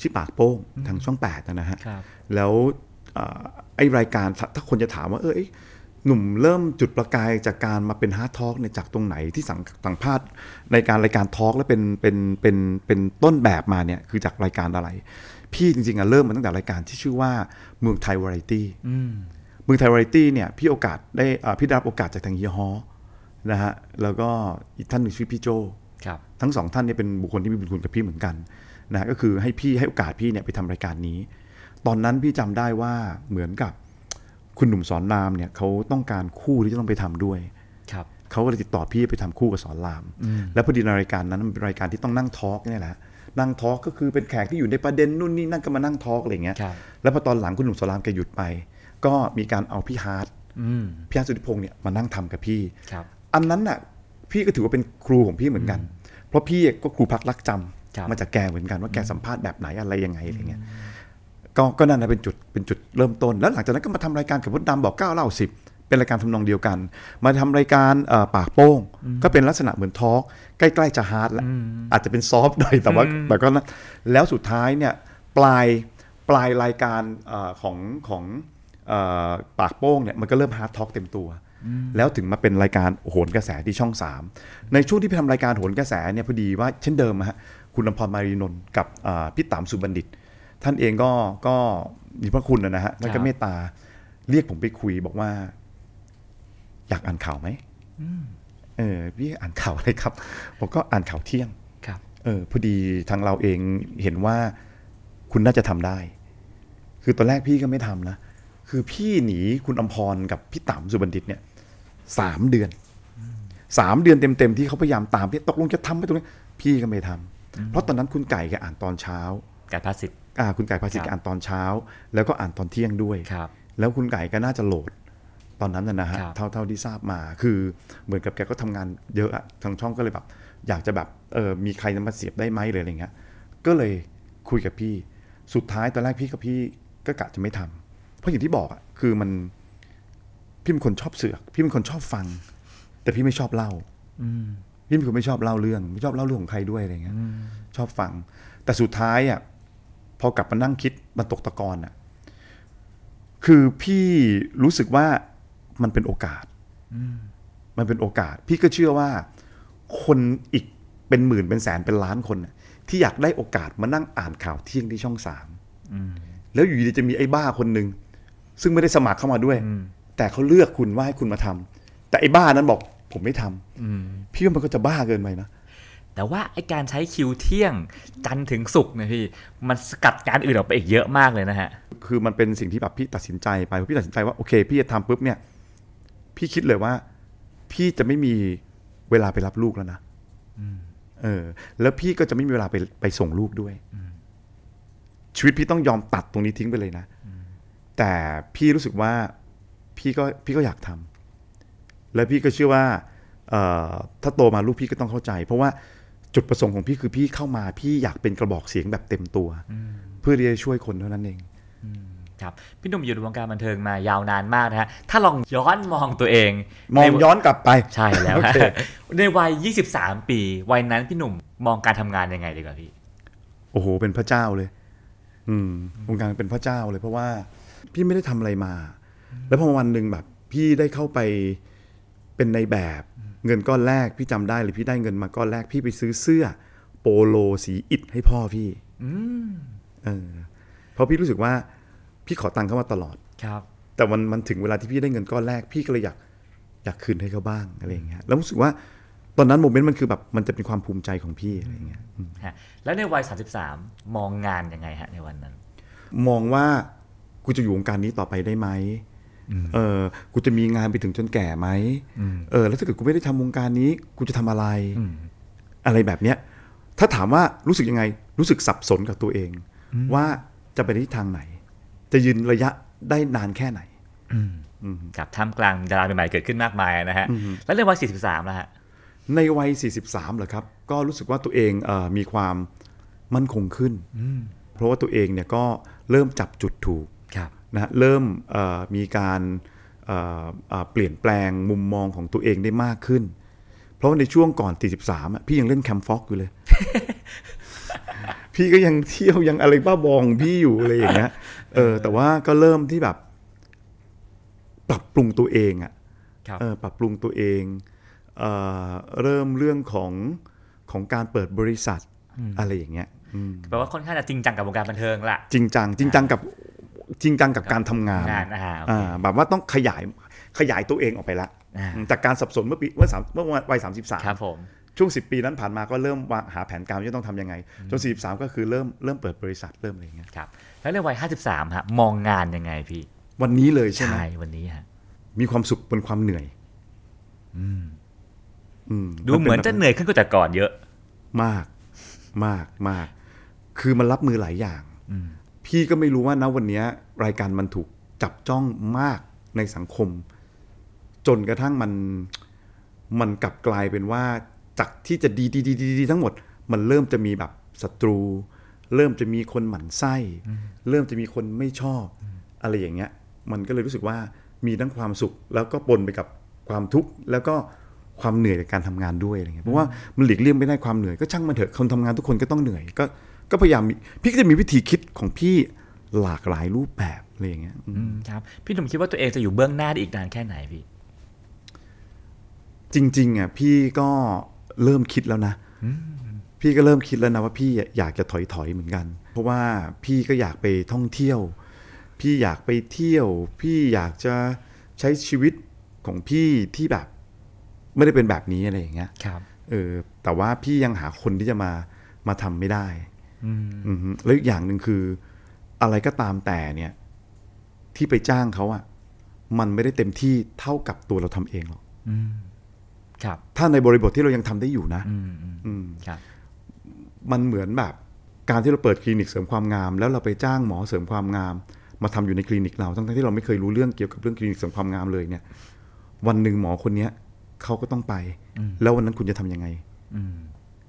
ชื่อปากโป้งทางช่องแปดนะฮะครับแล้วเอ่อ ไอรายการถ้าถ้าคนจะถามว่าเออเอ้ยหนุ่มเริ่มจุดประกายจากการมาเป็น hard talk เนี่ยจากตรงไหนที่สัมสัมภาษณ์ในการรายการทอล์กแล้วเป็นเป็นเป็นเป็นต้นแบบมาเนี่ยคือจากรายการอะไร พี่จริงๆอะเริ่มมาตั้งแต่รายการที่ชื่อว่าเมืองไทยวาไรตี้อืมเมืองไทยวาไรตี้เนี่ยพี่โอกาสได้อ่าพี่ได้รับโอกาสจากทางเฮียฮอนะฮะแล้วก็อีกท่านหนึ่งชื่อพี่โจครับทั้งสองท่านเนี่ยเป็นบุคคลที่มีบุญคุณกับพี่เหมือนกันนะก็คือให้พี่ให้โอกาสพี่เนี่ยไปทำรายการนี้ ตอนนั้นพี่จำได้ว่าเหมือนกับคุณหนุ่มสอนรามเนี่ยเขาต้องการคู่ที่จะต้องไปทำด้วยครับเขาก็เลยติดต่อพี่ไปทำคู่กับศรราม แล้วพอดีในรายการนั้นมันเป็นรายการที่ต้องนั่ง talk เนี่ยแหละนั่ง talk ก็คือเป็นแขกที่อยู่ในประเด็นนู่นนี่นั่นก็มานั่ง talk อะไรอย่างเงี้ยครับแล้วพอตอนหลังคุณหนุ่มศรรามแกหยุดไป ก็มีการเอาพี่ฮาร์ทอืมพี่ฮาร์ทสุทธิพงศ์เนี่ยมานั่งทำกับพี่ครับอันนั้นน่ะพี่ก็ถือว่าเป็นครูของพี่เหมือนกัน เพราะพี่ก็ครูพักลักจำครับมาจากแกเหมือนกันว่าแกสัมภาษณ์แบบไหนอะไรยังไงอะไรเงี้ย ก็ก็นั่นนะเป็นจุดเป็นจุดเริ่มต้น แล้วหลังจากนั้นก็มาทำรายการกับมดดำบอกเก้าเล่าสิบเป็นรายการทำนองเดียวกัน มาทำรายการเอ่อปากโป้ง ก็เป็นลักษณะเหมือน talk ใกล้ๆจะ hard แล้วอาจจะเป็น soft หน่อยแต่ว่าแต่ก็นะแล้วสุดท้ายเนี่ยปลายปลายรายการเออของของเออปากโป้งเนี่ยมันก็เริ่ม hard talk เต็มตัว แล้วถึงมาเป็นรายการโหนกระแสที่ช่อง 3 ในช่วงที่ไปทำรายการโหนกระแสเนี่ยพอดีว่าเช่นเดิมอะฮะคุณอัมพรมาลีนนท์กับเอ่อพี่ต๋ามสุบัณฑิต ท่านเองก็ก็มีพระคุณนะฮะท่านก็เมตตาเรียกผมไปคุยบอกว่า อยากอ่านข่าวไหมเออพี่อ่านข่าวอะไรครับ ผมก็อ่านข่าวเที่ยงครับ เออพอดีทางเราเองเห็นว่าคุณน่าจะทำได้ คือตอนแรกพี่ก็ไม่ทำนะ คือพี่หนีคุณอมพรกับพี่ต๋ำสุบัณฑิตเนี่ยสามเดือนสามเดือนเต็มๆที่เขาพยายามตามพี่ตกลงจะทำไหมตรงนี้พี่ก็ไม่ทำเพราะตอนนั้นคุณไก่แกอ่านตอนเช้าการพาสิทธิ์อ่า คุณไก่ภาษีครับแกอ่านตอนเช้า แล้วก็อ่านตอนเที่ยงด้วยครับแล้วคุณไก่ก็น่าจะโหลดตอนนั้นนะนะฮะครับเท่าเท่าที่ทราบมา คือเหมือนกับแกก็ทำงานเยอะอะทางช่องก็เลยแบบ อยากจะแบบเออมีใครมาเสียบได้ไหมเลยอะไรเงี้ยก็เลยคุยกับพี่สุดท้ายตอนแรกพี่กับพี่ก็กะจะไม่ทำเพราะอย่างที่บอกอะคือมันพี่เป็นคนชอบเสือก พี่เป็นคนชอบฟัง แต่พี่ไม่ชอบเล่าพี่เป็นคนไม่ชอบเล่าเรื่อง ไม่ชอบเล่าเรื่องของใครด้วยอะไรเงี้ยชอบฟัง แต่สุดท้ายอะ พอกลับมานั่งคิดมันตกตะกอนอะคือพี่รู้สึกว่ามันเป็นโอกาสมันเป็นโอกาส พี่ก็เชื่อว่า คนอีกเป็นหมื่นเป็นแสนเป็นล้านคนน่ะที่อยากได้โอกาสมานั่งอ่านข่าวเที่ยงที่ช่องสามแล้วอยู่ดีๆจะมีไอ้บ้าคนหนึ่งซึ่งไม่ได้สมัครเข้ามาด้วย แต่เขาเลือกคุณว่าให้คุณมาทำแต่ไอ้บ้านั้นบอกผมไม่ทำพี่ว่ามันก็จะบ้าเกินไปนะ แต่ว่าไอการใช้คิวเที่ยงจันทร์ถึงศุกร์นะพี่ มันสกัดการอื่นออกไปอีกเยอะมากเลยนะฮะ คือมันเป็นสิ่งที่แบบพี่ตัดสินใจไปพอพี่ตัดสินใจว่าโอเค พี่จะทำปุ๊บเนี่ย พี่คิดเลยว่า พี่จะไม่มีเวลาไปรับลูกแล้วนะเออ แล้วพี่ก็จะไม่มีเวลาไปไปส่งลูกด้วย ชีวิตพี่ต้องยอมตัดตรงนี้ทิ้งไปเลยนะ แต่พี่รู้สึกว่าพี่ก็พี่ก็อยากทำและพี่ก็เชื่อว่าเอ่อถ้าโตมาลูกพี่ก็ต้องเข้าใจ เพราะว่า จุดประสงค์ของพี่คือพี่เข้ามาพี่อยากเป็นกระบอกเสียงแบบเต็มตัว เพื่อที่จะช่วยคนเท่านั้นเองครับพี่หนุ่มอยู่ในวงการบันเทิงมายาวนานมากนะฮะถ้าลองย้อนมองตัวเอง มองในย้อนกลับไปใช่แล้วโอฮะเคในวัย 23 ปี วัยนั้นพี่หนุ่มมองการทำงานยังไงดีกว่าพี่โอ้โหเป็นพระเจ้าเลย อืมวงการเป็นพระเจ้าเลยเพราะว่าพี่ไม่ได้ทำอะไรมา แล้วพอวันหนึ่งแบบ พี่ได้เข้าไปเป็นในแบบ เงินก้อนแรกพี่จำได้เลยพี่ได้เงินมาก้อนแรกพี่ไปซื้อเสื้อ โปโลสีอิฐให้พ่อพี่เออเพราะพี่รู้สึกว่า พี่ขอตังค์เขามาตลอดครับ แต่มันมันถึงเวลาที่พี่ได้เงินก้อนแรก พี่ก็เลยอยากอยากคืนให้เขาบ้างอะไรอย่างเงี้ยแล้วรู้สึกว่าตอนนั้นโมเมนต์มันคือแบบมันจะเป็นความภูมิใจของพี่อะไรอย่างเงี้ยฮะแล้วในวัย 33 มองงานยังไงฮะในวันนั้น มองว่ากูจะอยู่วงการนี้ต่อไปได้ไหม เออ กูจะมีงานไปถึงจนแก่ไหมเออ แล้วถ้าเกิดกูไม่ได้ทำวงการนี้ กูจะทำอะไร อะไรแบบเนี้ย ถ้าถามว่ารู้สึกยังไง รู้สึกสับสนกับตัวเอง ว่าจะไปในทิศทางไหน จะยืนระยะได้นานแค่ไหนกับท่ามกลางดาราใหม่ๆเกิดขึ้นมากมายนะฮะ แล้วในวัย 43แล้วฮะ ในวัย 43เหรอครับ ก็รู้สึกว่าตัวเองเออมีความมั่นคงขึ้น เพราะว่าตัวเองเนี่ยก็เริ่มจับจุดถูกครับ นะฮะเริ่มเอ่อมีการเอ่อเอ่อเปลี่ยนแปลงมุมมองของตัวเองได้มากขึ้น เพราะว่าในช่วงก่อน 43อะพี่ยังเล่นแคมฟ็อกอยู่เลย พี่ก็ยังเที่ยวยังอะไรบ้าบองพี่อยู่อะไรอย่างเงี้ยเออแต่ว่าก็เริ่มที่แบบ ปรับปรุงตัวเองอะครับเออปรับปรุงตัวเองเออเริ่มเรื่องของของการเปิดบริษัทอะไรอย่างเงี้ยอืมแปลว่าค่อนข้างจะจริงจังกับวงการบันเทิงละจริงจังจริงจังกับ จริงจังกับการทำงานงานอ่าโอเคอ่าแบบว่าต้องขยายขยายตัวเองออกไปละอ่าจากการสับสนเมื่อปีเมื่อสามเมื่อวัยสามสิบสามครับผมช่วงสิบปีนั้นผ่านมาก็เริ่มวางหาแผนการว่าจะต้องทำยังไง จนสี่สามก็คือเริ่มเริ่มเปิดบริษัทเริ่มอะไรอย่างเงี้ยครับแล้วในวัย 53ฮะมองงานยังไงพี่ วันนี้เลยใช่ไหมวันนี้ฮะมีความสุขบนความเหนื่อยอืมดูเหมือนจะเหนื่อยขึ้นกว่าแต่ก่อนเยอะ มากมากมาก คือมันรับมือหลายอย่าง พี่ก็ไม่รู้ว่านะวันนี้รายการมันถูกจับจ้องมากในสังคม จนกระทั่งมันมันกลับกลายเป็นว่าจากที่จะดีดีดีดดีทั้งหมด มันเริ่มจะมีแบบศัตรู เริ่มจะมีคนหมั่นไส้ เริ่มจะมีคนไม่ชอบ อะไรอย่างเงี้ย มันก็เลยรู้สึกว่ามีทั้งความสุข แล้วก็ปนไปกับความทุกข์แล้วก็ความเหนื่อยในการทำงานด้วยอะไรเงี้ยเพราะว่ามันหลีกเลี่ยงไม่ได้ความเหนื่อยก็ช่างมันเถอะคนทำงานทุกคนก็ต้องเหนื่อยก็ ก็พยายามมีพี่ก็จะมีวิธีคิดของพี่หลากหลายรูปแบบอะไรอย่างเงี้ยอืมครับพี่หนุ่มคิดว่าตัวเองจะอยู่เบื้องหน้าได้อีกนานแค่ไหนพี่ จริงๆอะพี่ก็เริ่มคิดแล้วนะพี่ก็เริ่มคิดแล้วนะว่าพี่อยากจะถอยถอยๆเหมือนกัน เพราะว่าพี่ก็อยากไปท่องเที่ยว พี่อยากไปเที่ยว พี่อยากจะใช้ชีวิตของพี่ที่แบบ ไม่ได้เป็นแบบนี้อะไรอย่างเงี้ยครับเออแต่ว่าพี่ยังหาคนที่จะมามาทำไม่ได้อืมอือฮึ แล้วอีกอย่างหนึ่งคือ อะไรก็ตามแต่เนี่ย ที่ไปจ้างเขาอะมันไม่ได้เต็มที่เท่ากับตัวเราทำเองหรอกครับ ถ้าในบริบทที่เรายังทำได้อยู่นะอืมอืมอืมครับ มันเหมือนแบบ การที่เราเปิดคลินิกเสริมความงาม แล้วเราไปจ้างหมอเสริมความงาม มาทำอยู่ในคลินิกเราทั้งๆที่เราไม่เคยรู้เรื่องเกี่ยวกับเรื่องคลินิกเสริมความงามเลยเนี่ย วันหนึ่งหมอคนเนี้ยเขาก็ต้องไป แล้ววันนั้นคุณจะทำยังไงอืม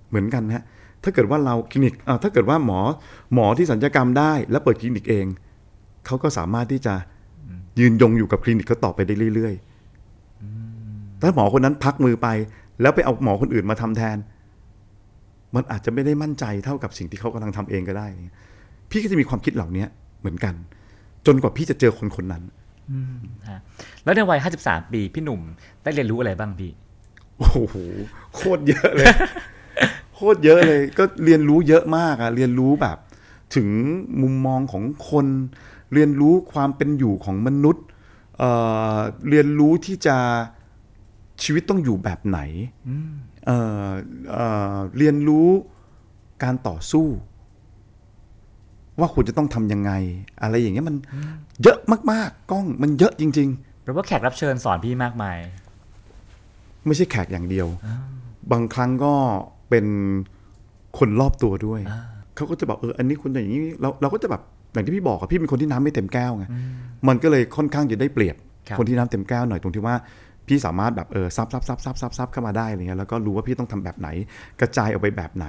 เหมือนกันนะฮะ ถ้าเกิดว่าเราคลินิกอ่าถ้าเกิดว่าหมอหมอที่สัญญกรรมได้ แล้วเปิดคลินิกเอง เขาก็สามารถที่จะยืนยงอยู่กับคลินิกเขาต่อไปได้เรื่อยๆถ้าหมอคนนั้นพักมือไป แล้วไปเอาหมอคนอื่นมาทำแทน มันอาจจะไม่ได้มั่นใจเท่ากับสิ่งที่เขากำลังทำเองก็ได้ พี่ก็จะมีความคิดเหล่านี้เหมือนกัน จนกว่าพี่จะเจอคนคนนั้นฮะแล้วในวัย 53 ปี พี่หนุ่มได้เรียนรู้อะไรบ้างพี่ โอ้โห โคตรเยอะเลยโค ตรเยอะเลย ก็เรียนรู้เยอะมากอะเรียนรู้แบบ ถึงมุมมองของคน เรียนรู้ความเป็นอยู่ของมนุษย์เอ่อเรียนรู้ที่จะชีวิตต้องอยู่แบบไหนเอ่อเอ่อเรียนรู้การต่อสู้ ว่าควรจะต้องทำยังไง อะไรอย่างเงี้ยมันเยอะมากๆกล้องมันเยอะจริงๆแปลว่าแขกรับเชิญสอนพี่มากมาย ไม่ใช่แขกอย่างเดียว บางครั้งก็ เป็นคนรอบตัวด้วย เขาก็จะบอกเอออันนี้คุณอย่างนี้เราเราก็จะแบบอย่างที่พี่บอกอะพี่เป็นคนที่น้ำไม่เต็มแก้วไงมันก็เลยค่อนข้างจะได้เปรียบครับคนที่น้ำเต็มแก้วหน่อยตรงที่ว่าพี่สามารถแบบเออซับซับซับซับซับซับเข้ามาได้อะไรเงี้ยแล้วก็รู้ว่าพี่ต้องทำแบบไหน กระจายออกไปแบบไหน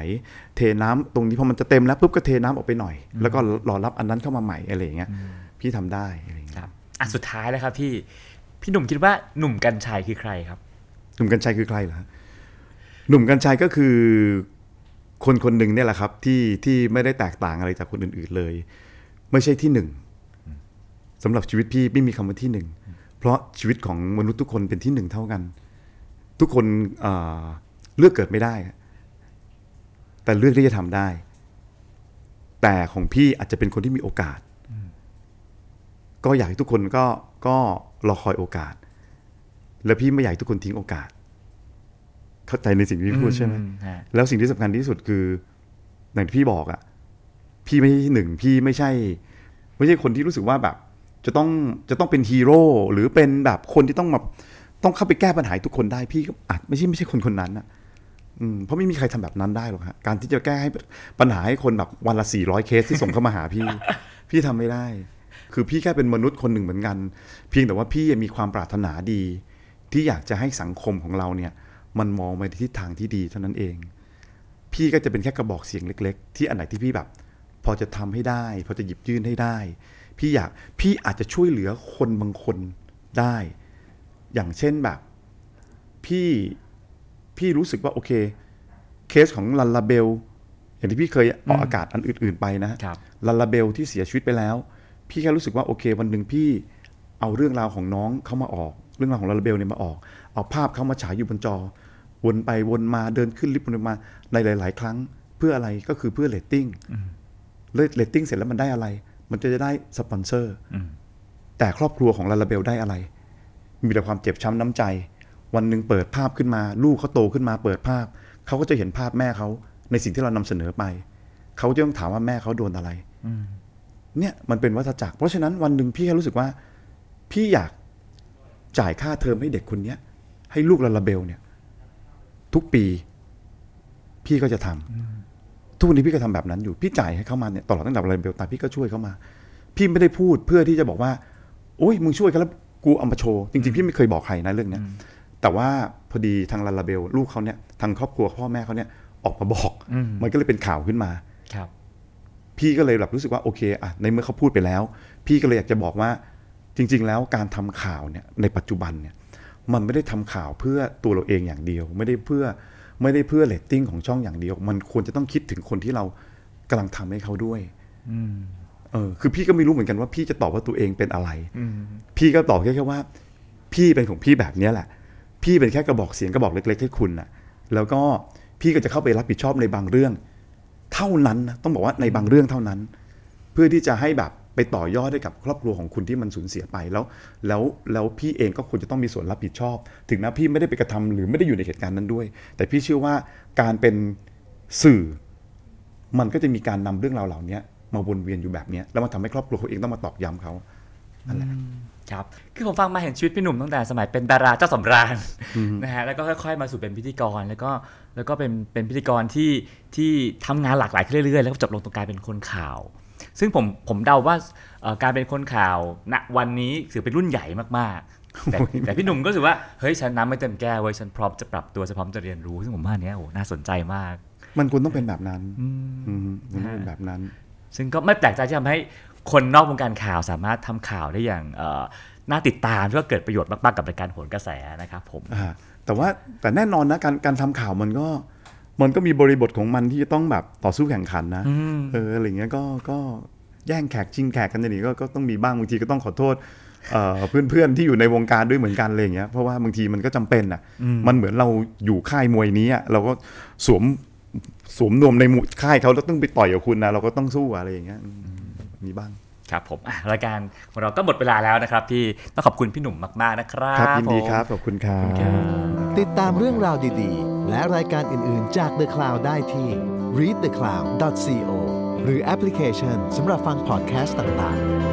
เทน้ำตรงนี้พอมันจะเต็มแล้วปุ๊บก็เทน้ำออกไปหน่อย แล้วก็รอรับอันนั้นเข้ามาใหม่อะไรอย่างเงี้ยพี่ทำได้อะไรอย่างเงี้ยครับอะสุดท้ายแล้วครับพี่พี่หนุ่มคิดว่าหนุ่มกัญชัยคือใครครับ หนุ่มกัญชัยคือใครเหรอฮะ หนุ่มกัญชัยก็คือคนคนหนึ่งเนี่ยแหละครับที่ที่ไม่ได้แตกต่างอะไรจากคนอื่น ๆเลย ไม่ใช่ที่หนึ่งสำหรับชีวิตพี่ไม่มีคำว่าที่หนึ่งเพราะชีวิตของมนุษย์ทุกคนเป็นที่หนึ่งเท่ากัน ทุกคนเเลือกเกิดไม่ได้ แต่เลือกที่จะทำได้ แต่ของพี่อาจจะเป็นคนที่มีโอกาส ก็อยากให้ทุกคนก็ก็รอคอยโอกาส แล้วพี่ไม่อยากให้ทุกคนทิ้งโอกาส เข้าใจในสิ่งที่พี่พูดใช่ไหมอืมฮะแล้วสิ่งที่สำคัญที่สุดคืออย่างที่พี่บอกอะพี่ไม่ใช่ที่หนึ่งพี่ไม่ใช่ ไม่ใช่คนที่รู้สึกว่าแบบ จะต้องจะต้องเป็นฮีโร่หรือเป็นแบบคนที่ต้องแบบต้องเข้าไปแก้ปัญหาให้ทุกคนได้พี่ก็อาจไม่ใช่ไม่ใช่คนคนนั้นอะอืมเพราะไม่มีใครทำแบบนั้นได้หรอกฮะการที่จะแก้ให้ปัญหาให้คนแบบวันละสี่ร้อยเคสที่ส่งเข้ามาหาพี่ พี่ทำไม่ได้ คือพี่แค่เป็นมนุษย์คนหนึ่งเหมือนกัน เพียงแต่ว่าพี่มีความปรารถนาดี ที่อยากจะให้สังคมของเราเนี่ย มันมองไปในทิศทางที่ดีเท่านั้นเอง พี่ก็จะเป็นแค่กระบอกเสียงเล็ก ๆ ที่อันไหนที่พี่แบบ พอจะทำให้ได้ พอจะหยิบยื่นให้ได้ พี่อยากพี่อาจจะช่วยเหลือคนบางคนได้ อย่างเช่นแบบ พี่พี่รู้สึกว่าโอเค เคสของลันลาเบลอย่างที่พี่เคยออกอากาศอันอื่น ๆไปนะครับลันลาเบลที่เสียชีวิตไปแล้ว พี่แค่รู้สึกว่าโอเค วันหนึ่งพี่เอาเรื่องราวของน้องเข้ามาออก เรื่องราวของลันลาเบลเนี่ยมาออก เอาภาพเขามาฉายอยู่บนจอ วนไปวนมาเดินขึ้นลิฟต์วนมาในหลาย ๆ ครั้งเพื่ออะไรก็คือเพื่อเรตติ้งเรตติ้งเสร็จแล้วมันได้อะไร มันจะได้สปอนเซอร์แต่ครอบครัวของลัลลาเบลได้อะไร มีแต่ความเจ็บช้ำน้ำใจ วันหนึ่งเปิดภาพขึ้นมา ลูกเขาโตขึ้นมาเปิดภาพเขาก็จะเห็นภาพแม่เขาในสิ่งที่เรานำเสนอไปเขาจะต้องถามว่าแม่เขาโดนอะไรเนี่ยมันเป็นวัฏจักร เพราะฉะนั้นวันหนึ่งพี่แค่รู้สึกว่า พี่อยากจ่ายค่าเทอมให้เด็กคนเนี้ย ให้ลูกลาลาเบลเนี่ย ทุกปีพี่ก็จะทำทุกวันนี้พี่ก็ทำแบบนั้นอยู่พี่จ่ายให้เขามาเนี่ยตลอดตั้งแต่ลาลาเบลตายพี่ก็ช่วยเขามา พี่ไม่ได้พูดเพื่อที่จะบอกว่าโอ้ยมึงช่วยกันแล้วกูเอามาโชว์จริงๆพี่ไม่เคยบอกใครนะเรื่องเนี้ยแต่ว่าพอดีทางลาลาเบลลูกเขาเนี่ยทางครอบครัวพ่อแม่เขาเนี่ยออกมาบอกอืมมันก็เลยเป็นข่าวขึ้นมาครับ พี่ก็เลยแบบรู้สึกว่าโอเคอะในเมื่อเขาพูดไปแล้ว พี่ก็เลยอยากจะบอกว่าจริง ๆ แล้วการทำข่าวเนี่ยในปัจจุบันเนี่ย มันไม่ได้ทำข่าวเพื่อตัวเราเองอย่างเดียว ไม่ได้เพื่อไม่ได้เพื่อเรตติ้งของช่องอย่างเดียว มันควรจะต้องคิดถึงคนที่เรากำลังทำให้เขาด้วยเออ คือพี่ก็ไม่รู้เหมือนกันว่าพี่จะตอบว่าตัวเองเป็นอะไรพี่ก็ตอบแค่แค่ว่า พี่เป็นของพี่แบบเนี้ยแหละ พี่เป็นแค่กระบอกเสียงกระบอกเล็ก ๆ ให้คุณน่ะ แล้วก็พี่ก็จะเข้าไปรับผิดชอบในบางเรื่อง เท่านั้นนะต้องบอกว่าในบางเรื่องเท่านั้น เพื่อที่จะให้แบบ ไปต่อยอดให้กับครอบครัวของคุณที่มันสูญเสียไปแล้ว แล้วแล้วพี่เองก็ควรจะต้องมีส่วนรับผิดชอบ ถึงแม้พี่ไม่ได้ไปกระทำหรือไม่ได้อยู่ในเหตุการณ์นั้นด้วย แต่พี่เชื่อว่าการเป็นสื่อ มันก็จะมีการนำเรื่องราวเหล่านี้มาวนเวียนอยู่แบบเนี้ยแล้วมาทำให้ครอบครัวเขาเองต้องมาตอกย้ำเขานั่นแหละครับคือผมฟังมาเห็นชีวิตพี่หนุ่มตั้งแต่สมัยเป็นดาราเจ้าสำราญนะฮะแล้วก็ค่อยๆมาสู่เป็นพิธีกรแล้วก็แล้วก็เป็นเป็นพิธีกรที่ที่ทำงานหลากหลายขึ้นเรื่อยๆแล้วก็จบลงตรงกลายเป็นคนข่าว ซึ่งผมผมเดาว่าเอ่อการเป็นคนข่าวณวันนี้ถือเป็นรุ่นใหญ่มากๆ แต่แต่พี่หนุ่มก็รู้สึกว่าเฮ้ยฉันน้ำไม่เต็มแก้วเว้ยฉันพร้อมจะปรับตัวฉันพร้อมจะเรียนรู้ซึ่งผมว่าอันเนี้ยโอ้น่าสนใจมาก มันควรต้องเป็นแบบนั้นอืมมันต้องเป็นแบบนั้น ซึ่งก็ไม่แปลกใจที่ทำให้คนนอกวงการข่าวสามารถทำข่าวได้อย่างเอ่อน่าติดตามแล้วก็เกิดประโยชน์มากๆกับรายการโหนกระแสนะครับผมอ่าแต่ว่าแต่แน่นอนนะการการทำข่าวมันก็ มันก็มีบริบทของมันที่จะต้องแบบต่อสู้แข่งขันนะเอออะไรเงี้ยก็ก็แย่งแขกชิงแขกกันอย่างนี้ก็ก็ต้องมีบ้างบางทีก็ต้องขอโทษเอ่อเพื่อนๆที่อยู่ในวงการด้วยเหมือนกันอะไรอย่างเงี้ยเพราะว่าบางทีมันก็จำเป็นอะมันเหมือนเราอยู่ค่ายมวยนี้อะเราก็สวมสวมนวมในหมู่ค่ายเขาแล้วต้องไปต่อยกับคุณนะเราก็ต้องสู้อะไรอย่างเงี้ยอืมมีบ้าง ครับผมอะรายการของเราก็หมดเวลาแล้วนะครับ ที่ต้องขอบคุณพี่หนุ่มมากๆนะครับครับยินดีผมครับขอบคุณครับติดตามเรื่องราวดีๆ และรายการอื่นๆจาก The Cloud ได้ที่ readthecloud.co หรือแอปพลิเคชันสำหรับฟังพอดแคสต์ต่างๆ